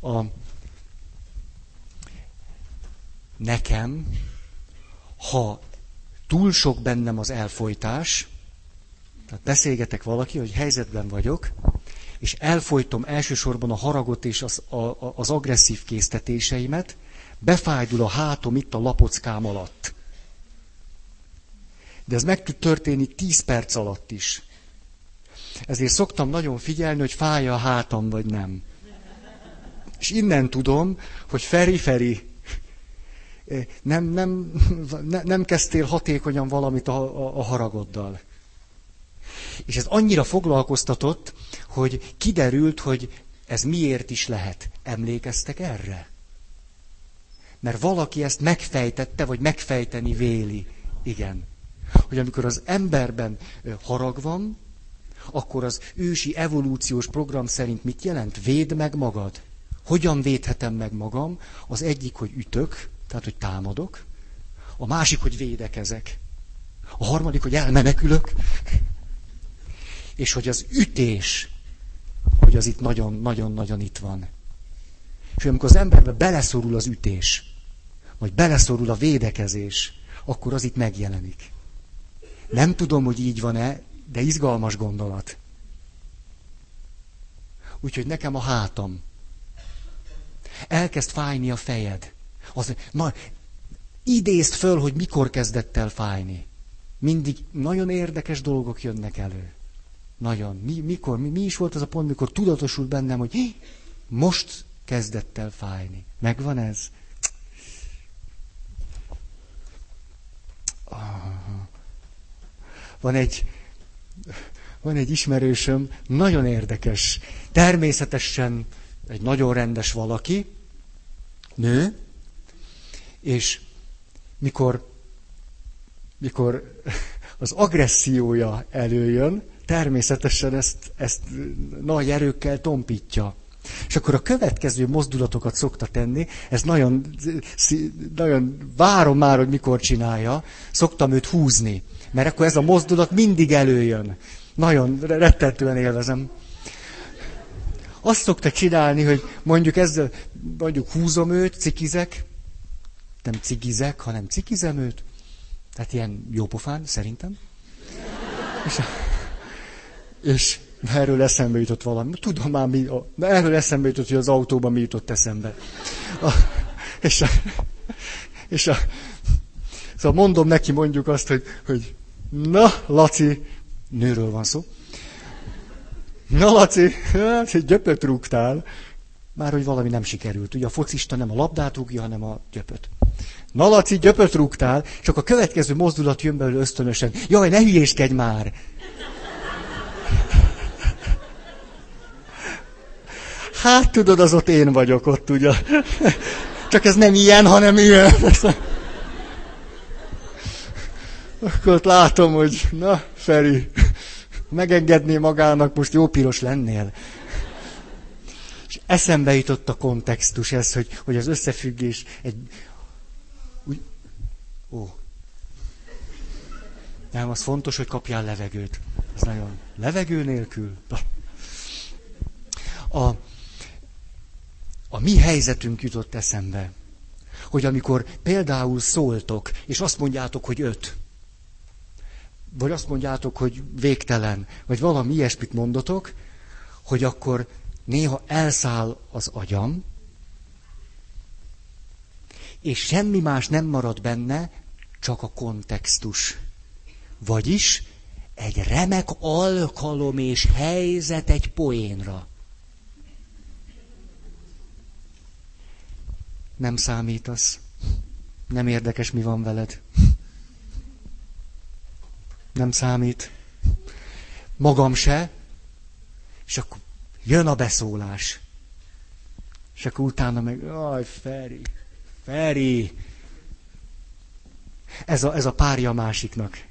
A nekem, ha túl sok bennem az elfolytás, tehát beszélgetek valaki, hogy helyzetben vagyok, és elfolytom elsősorban a haragot és az, a, az agresszív késztetéseimet, befájdul a hátom itt a lapockám alatt. De ez meg tud történni 10 perc alatt is. Ezért szoktam nagyon figyelni, hogy fáj a hátam, vagy nem. És innen tudom, hogy Feri, Feri, nem, nem, nem kezdtél hatékonyan valamit a, a, a haragoddal. És ez annyira foglalkoztatott, hogy kiderült, hogy ez miért is lehet. Emlékeztek erre? Mert valaki ezt megfejtette, vagy megfejteni véli. Igen. Hogy amikor az emberben harag van, akkor az ősi evolúciós program szerint mit jelent? Véd meg magad. Hogyan védhetem meg magam? Az egyik, hogy ütök, tehát, hogy támadok. A másik, hogy védekezek. A harmadik, hogy elmenekülök. És hogy az ütés, hogy az itt nagyon-nagyon-nagyon itt van. És amikor az emberbe beleszorul az ütés, vagy beleszorul a védekezés, akkor az itt megjelenik. Nem tudom, hogy így van-e, de izgalmas gondolat. Úgyhogy nekem a hátam. Elkezd fájni a fejed. Az, na, idézd föl, hogy mikor kezdett el fájni. Mindig nagyon érdekes dolgok jönnek elő. Nagyon. Mi, mikor? Mi, mi is volt az a pont, mikor tudatosult bennem, hogy most kezdett el fájni. Megvan ez? Van egy, van egy ismerősöm, nagyon érdekes. Természetesen egy nagyon rendes valaki, nő, és mikor, mikor az agressziója előjön, természetesen ezt, ezt nagy erőkkel tompítja. És akkor a következő mozdulatokat szokta tenni, ez nagyon, nagyon várom már, hogy mikor csinálja, szoktam őt húzni, mert akkor ez a mozdulat mindig előjön. Nagyon rettentően élvezem. Azt szokta csinálni, hogy mondjuk ezzel, mondjuk húzom őt, cikizek, nem cigizek, hanem cikizem őt, tehát ilyen jópofán, szerintem. És, és erről eszembe jutott valami. Tudom már mi, de erről eszembe jutott, hogy az autóban mi jutott eszembe. A, és a, és a, szóval mondom neki mondjuk azt, hogy, hogy na, Laci, nőről van szó. Na, Laci, hát gyöpöt rúgtál. Már hogy valami nem sikerült. Ugye a focista nem a labdát rúgja, hanem a gyöpöt. Na, Laci, gyöpöt rúgtál, csak a következő mozdulat jön belőle ösztönösen. Jaj, ne hülyéskedj már! Hát tudod, az ott én vagyok ott, ugye. Csak ez nem ilyen, hanem ilyen. Akkor ott látom, hogy na, Feri, megengedné magának, most jó piros lennél. És eszembe jutott a kontextus ez, hogy, hogy az összefüggés egy... Úgy, ó. Nem, az fontos, hogy kapjál levegőt. Ez nagyon... Levegő nélkül. A, a mi helyzetünk jutott eszembe. Hogy amikor például szóltok, és azt mondjátok, hogy öt, vagy azt mondjátok, hogy végtelen, vagy valami ilyesmit mondotok, hogy akkor néha elszáll az agyam, és semmi más nem marad benne, csak a kontextus. Vagyis egy remek alkalom és helyzet egy poénra. Nem számítasz. Nem érdekes, mi van veled. Nem számít. Magam se. És akkor jön a beszólás. És akkor utána meg, aj, Feri, Feri. Ez a, ez a párja a másiknak.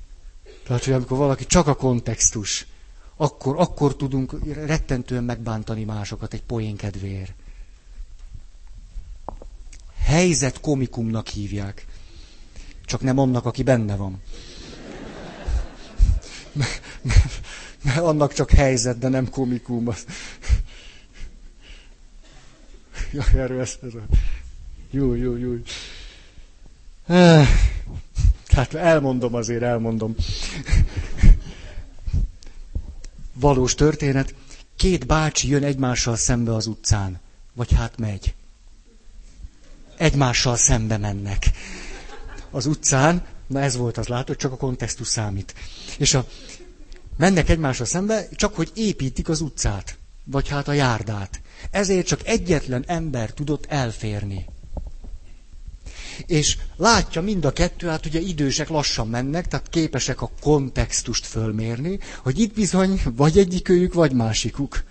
Tehát, hogy amikor valaki csak a kontextus, akkor, akkor tudunk rettentően megbántani másokat egy poén kedvéért helyzet komikumnak hívják. Csak nem annak, aki benne van. Mert annak csak helyzet, de nem komikum. Ja, erről ez, ez a... Jó, jó, jó. Tehát elmondom azért, elmondom. Valós történet. Két bácsi jön egymással szembe az utcán. Vagy hát megy. Egymással szembe mennek. Az utcán, na ez volt az, látod, csak a kontextus számít. És a, mennek egymással szembe, csak hogy építik az utcát. Vagy hát a járdát. Ezért csak egyetlen ember tudott elférni. És látja mind a kettő, hát ugye idősek lassan mennek, tehát képesek a kontextust fölmérni, hogy itt bizony vagy egyikőjük, vagy másikuk.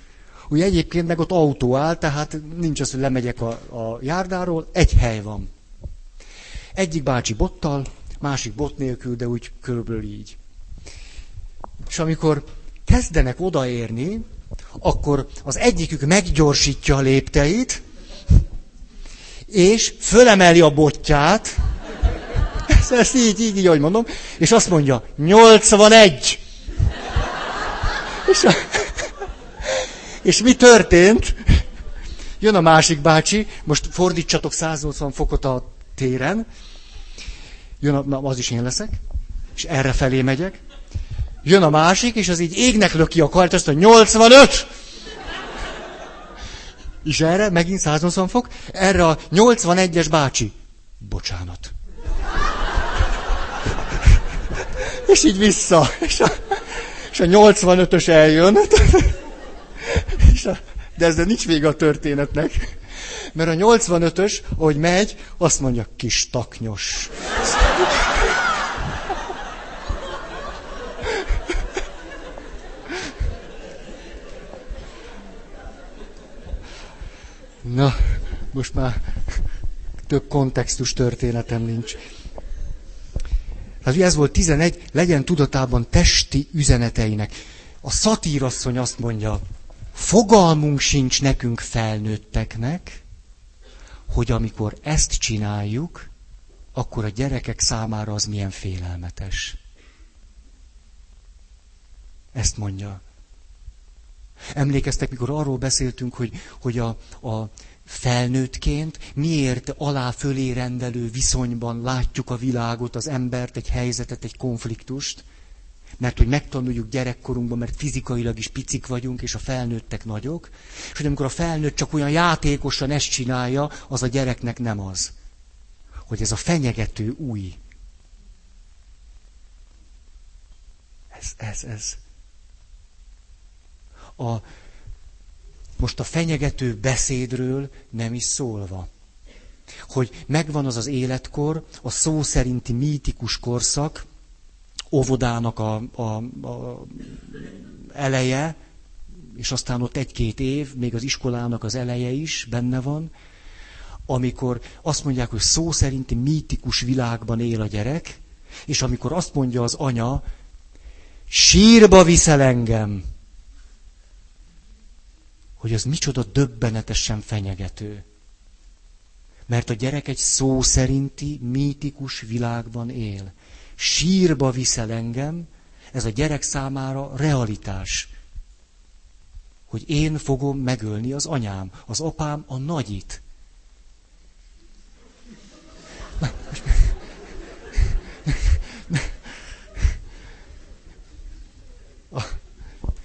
Ugye egyébként meg ott autó áll, tehát nincs az, hogy lemegyek a, a járdáról, egy hely van. Egyik bácsi bottal, másik bot nélkül, de úgy körülbelül így. És amikor kezdenek odaérni, akkor az egyikük meggyorsítja a lépteit, és fölemeli a botját, ezt, ezt így, így, így, ahogy mondom, és azt mondja, 81. És, a, és mi történt? Jön a másik bácsi, most fordítsatok 180 fokot a téren, jön a, na, az is én leszek, és erre felé megyek, jön a másik, és az így égnek löki a kart, azt mondja, 85! És erre megint 180 fok, erre a 81-es bácsi. Bocsánat. És így vissza. És a, és a 85-ös eljön. És a, de ezzel nincs vége a történetnek. Mert a 85-ös, ahogy megy, azt mondja, kis taknyos. Na, most már több kontextus történetem nincs. Hát ez volt 11, legyen tudatában testi üzeneteinek. A szatírasszony azt mondja, fogalmunk sincs nekünk felnőtteknek, hogy amikor ezt csináljuk, akkor a gyerekek számára az milyen félelmetes. Ezt mondja. Emlékeztek, mikor arról beszéltünk, hogy, hogy a, a felnőttként miért alá-fölé rendelő viszonyban látjuk a világot, az embert, egy helyzetet, egy konfliktust, mert hogy megtanuljuk gyerekkorunkban, mert fizikailag is picik vagyunk, és a felnőttek nagyok, és hogy amikor a felnőtt csak olyan játékosan ezt csinálja, az a gyereknek nem az. Hogy ez a fenyegető új. Ez, ez, ez a, most a fenyegető beszédről nem is szólva. Hogy megvan az az életkor, a szó szerinti mítikus korszak, óvodának a, a, a eleje, és aztán ott egy-két év, még az iskolának az eleje is benne van, amikor azt mondják, hogy szó szerinti mítikus világban él a gyerek, és amikor azt mondja az anya, sírba viszel engem, hogy az micsoda döbbenetesen fenyegető. Mert a gyerek egy szó szerinti, mítikus világban él. Sírba viszel engem, ez a gyerek számára realitás. Hogy én fogom megölni az anyám, az apám a nagyit.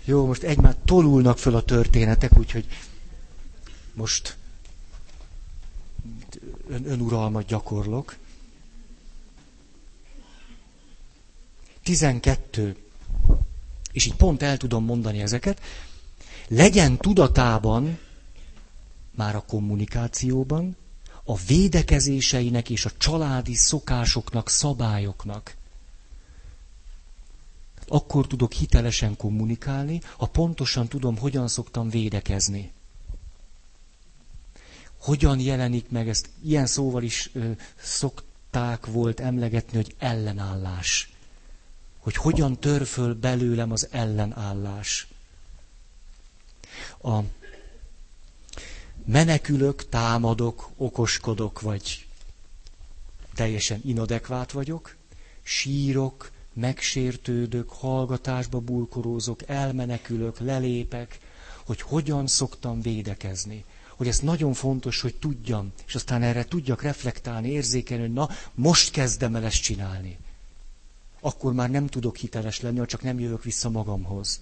Jó, most egymás tolulnak föl a történetek, úgyhogy most ön, önuralmat gyakorlok. 12. És így pont el tudom mondani ezeket. Legyen tudatában, már a kommunikációban, a védekezéseinek és a családi szokásoknak, szabályoknak akkor tudok hitelesen kommunikálni, ha pontosan tudom, hogyan szoktam védekezni. Hogyan jelenik meg, ezt ilyen szóval is ö, szokták volt emlegetni, hogy ellenállás. Hogy hogyan tör föl belőlem az ellenállás. A menekülök, támadok, okoskodok, vagy teljesen inadekvát vagyok, sírok, megsértődök, hallgatásba burkorózok, elmenekülök, lelépek, hogy hogyan szoktam védekezni. Hogy ez nagyon fontos, hogy tudjam, és aztán erre tudjak reflektálni, érzékelni, hogy na, most kezdem el ezt csinálni. akkor már nem tudok hiteles lenni, ha csak nem jövök vissza magamhoz.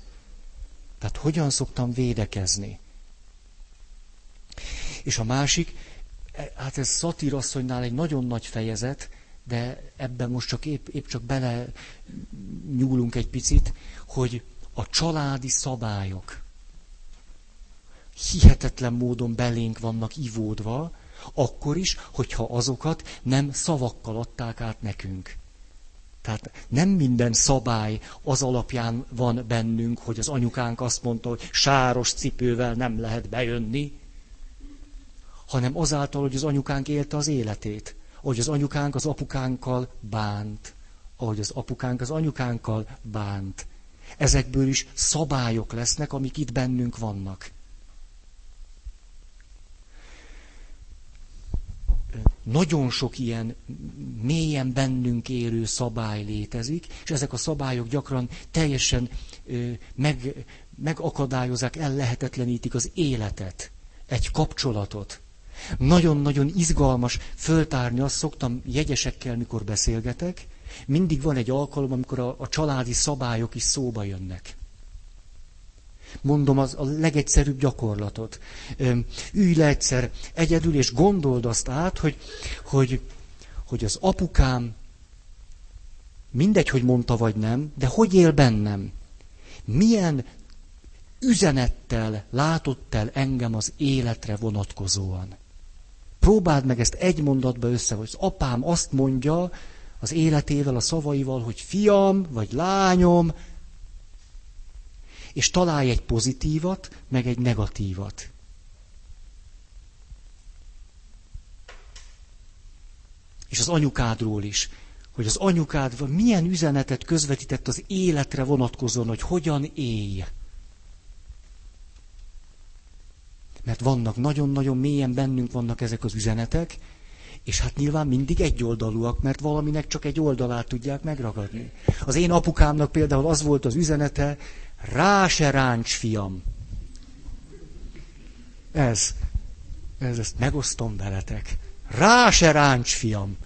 Tehát hogyan szoktam védekezni? És a másik, e, hát ez szatírasszonynál egy nagyon nagy fejezet, de ebben most csak épp, épp csak bele nyúlunk egy picit, hogy a családi szabályok hihetetlen módon belénk vannak ivódva, akkor is, hogyha azokat nem szavakkal adták át nekünk. Tehát nem minden szabály az alapján van bennünk, hogy az anyukánk azt mondta, hogy sáros cipővel nem lehet bejönni, hanem azáltal, hogy az anyukánk élte az életét, hogy az anyukánk az apukánkkal bánt, ahogy az apukánk az anyukánkkal bánt. Ezekből is szabályok lesznek, amik itt bennünk vannak. nagyon sok ilyen mélyen bennünk érő szabály létezik, és ezek a szabályok gyakran teljesen meg, megakadályozzák, ellehetetlenítik az életet, egy kapcsolatot. Nagyon-nagyon izgalmas föltárni, azt szoktam jegyesekkel, mikor beszélgetek, mindig van egy alkalom, amikor a, a családi szabályok is szóba jönnek. Mondom az a legegyszerűbb gyakorlatot. Ülj le egyszer egyedül, és gondold azt át, hogy, hogy, hogy az apukám, mindegy, hogy mondta vagy nem, de hogy él bennem? Milyen üzenettel látott el engem az életre vonatkozóan? Próbáld meg ezt egy mondatba össze, hogy az apám azt mondja az életével, a szavaival, hogy fiam, vagy lányom, és találj egy pozitívat, meg egy negatívat. És az anyukádról is, hogy az anyukád milyen üzenetet közvetített az életre vonatkozóan, hogy hogyan élj. Mert vannak, nagyon-nagyon mélyen bennünk vannak ezek az üzenetek, és hát nyilván mindig egyoldalúak, mert valaminek csak egy oldalát tudják megragadni. Az én apukámnak például az volt az üzenete, rá se ráncs, fiam. Ez, ez, ezt megosztom veletek. Rá se ráncs, fiam. *laughs*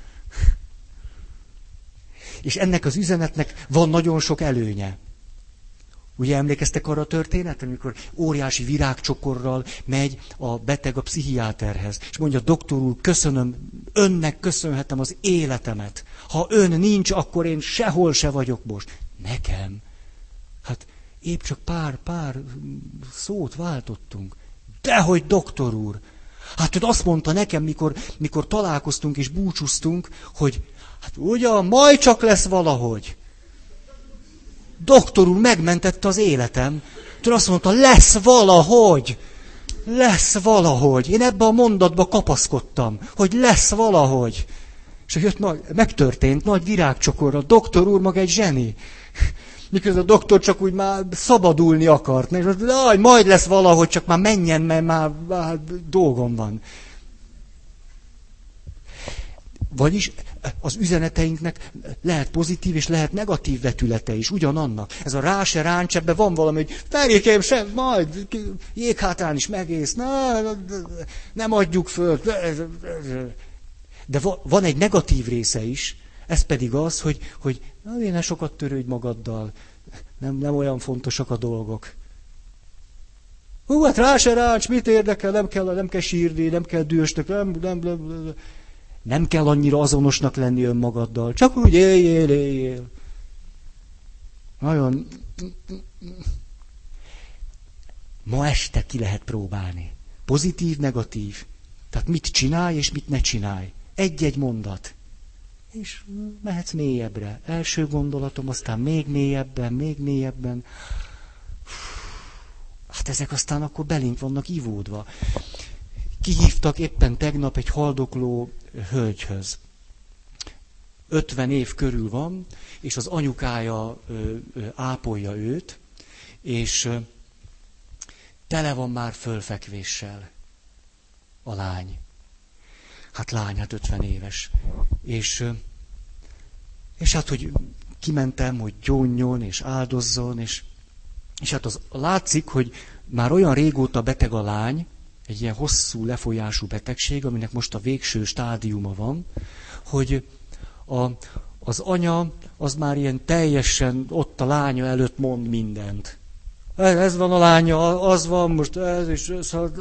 És ennek az üzenetnek van nagyon sok előnye. Ugye emlékeztek arra a történetre, amikor óriási virágcsokorral megy a beteg a pszichiáterhez, és mondja, doktor úr, köszönöm, önnek köszönhetem az életemet. Ha ön nincs, akkor én sehol se vagyok most. Nekem? Hát épp csak pár, pár szót váltottunk. Dehogy, doktor úr! Hát ön azt mondta nekem, mikor, mikor találkoztunk és búcsúztunk, hogy hát ugyan, majd csak lesz valahogy. Doktor úr megmentette az életem. Tudod, azt mondta, lesz valahogy. Lesz valahogy. Én ebbe a mondatba kapaszkodtam, hogy lesz valahogy. És jött nagy, megtörtént, nagy virágcsokorra. Doktor úr maga egy zseni miközben a doktor csak úgy már szabadulni akart. És azt majd lesz valahogy, csak már menjen, mert már, már dolgom van. Vagyis az üzeneteinknek lehet pozitív és lehet negatív vetülete is, ugyanannak. Ez a rá se ráncs, ebben van valami, hogy Ferikém, sem, majd jéghátán is megész, ne, nem adjuk föl. De van egy negatív része is, ez pedig az, hogy, hogy na, én ne sokat törődj magaddal, nem, nem olyan fontosak a dolgok. Hú, hát rá se rács, mit érdekel, nem kell, nem kell sírni, nem kell dühösnek, nem, nem, nem, nem, nem kell annyira azonosnak lenni önmagaddal, csak úgy éljél, éljél. Nagyon... Ma este ki lehet próbálni. Pozitív, negatív. Tehát mit csinálj, és mit ne csinálj. Egy-egy mondat és mehetsz mélyebbre. Első gondolatom, aztán még mélyebben, még mélyebben. Hát ezek aztán akkor belénk vannak ivódva. Kihívtak éppen tegnap egy haldokló hölgyhöz. 50 év körül van, és az anyukája ápolja őt, és tele van már fölfekvéssel a lány. Hát lány, hát 50 éves. És, és hát, hogy kimentem, hogy gyónjon és áldozzon, és, és hát az látszik, hogy már olyan régóta beteg a lány, egy ilyen hosszú lefolyású betegség, aminek most a végső stádiuma van, hogy a, az anya az már ilyen teljesen ott a lánya előtt mond mindent. Ez van a lánya, az van most, ez is, szóval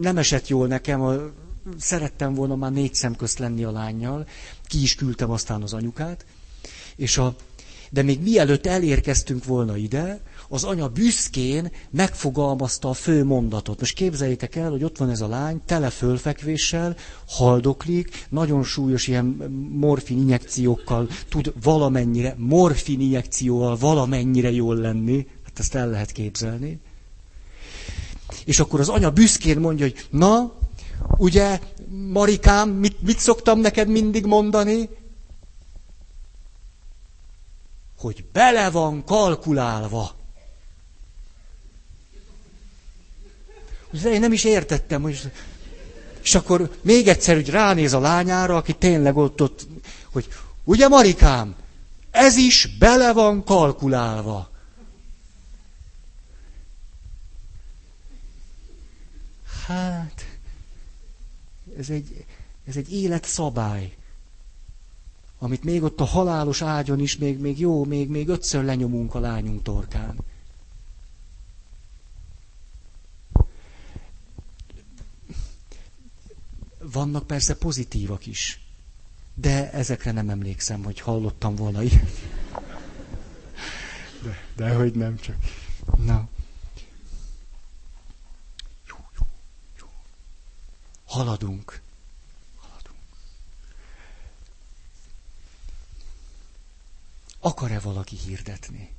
nem esett jól nekem, szerettem volna már négy szem közt lenni a lányjal, ki is küldtem aztán az anyukát, és a, de még mielőtt elérkeztünk volna ide, az anya büszkén megfogalmazta a fő mondatot. Most képzeljétek el, hogy ott van ez a lány, tele fölfekvéssel, haldoklik, nagyon súlyos ilyen morfin injekciókkal tud valamennyire, morfin injekcióval valamennyire jól lenni. Hát ezt el lehet képzelni. És akkor az anya büszkén mondja, hogy na, ugye, Marikám, mit, mit szoktam neked mindig mondani? Hogy bele van kalkulálva. Én nem is értettem, hogy... És akkor még egyszer, hogy ránéz a lányára, aki tényleg ott, ott hogy ugye Marikám, ez is bele van kalkulálva. Hát, ez egy, ez egy életszabály, amit még ott a halálos ágyon is még, még jó, még, még ötször lenyomunk a lányunk torkán. Vannak persze pozitívak is, de ezekre nem emlékszem, hogy hallottam volna ilyet. De, de hogy nem csak. Na. Haladunk. Haladunk. Akar-e valaki hirdetni?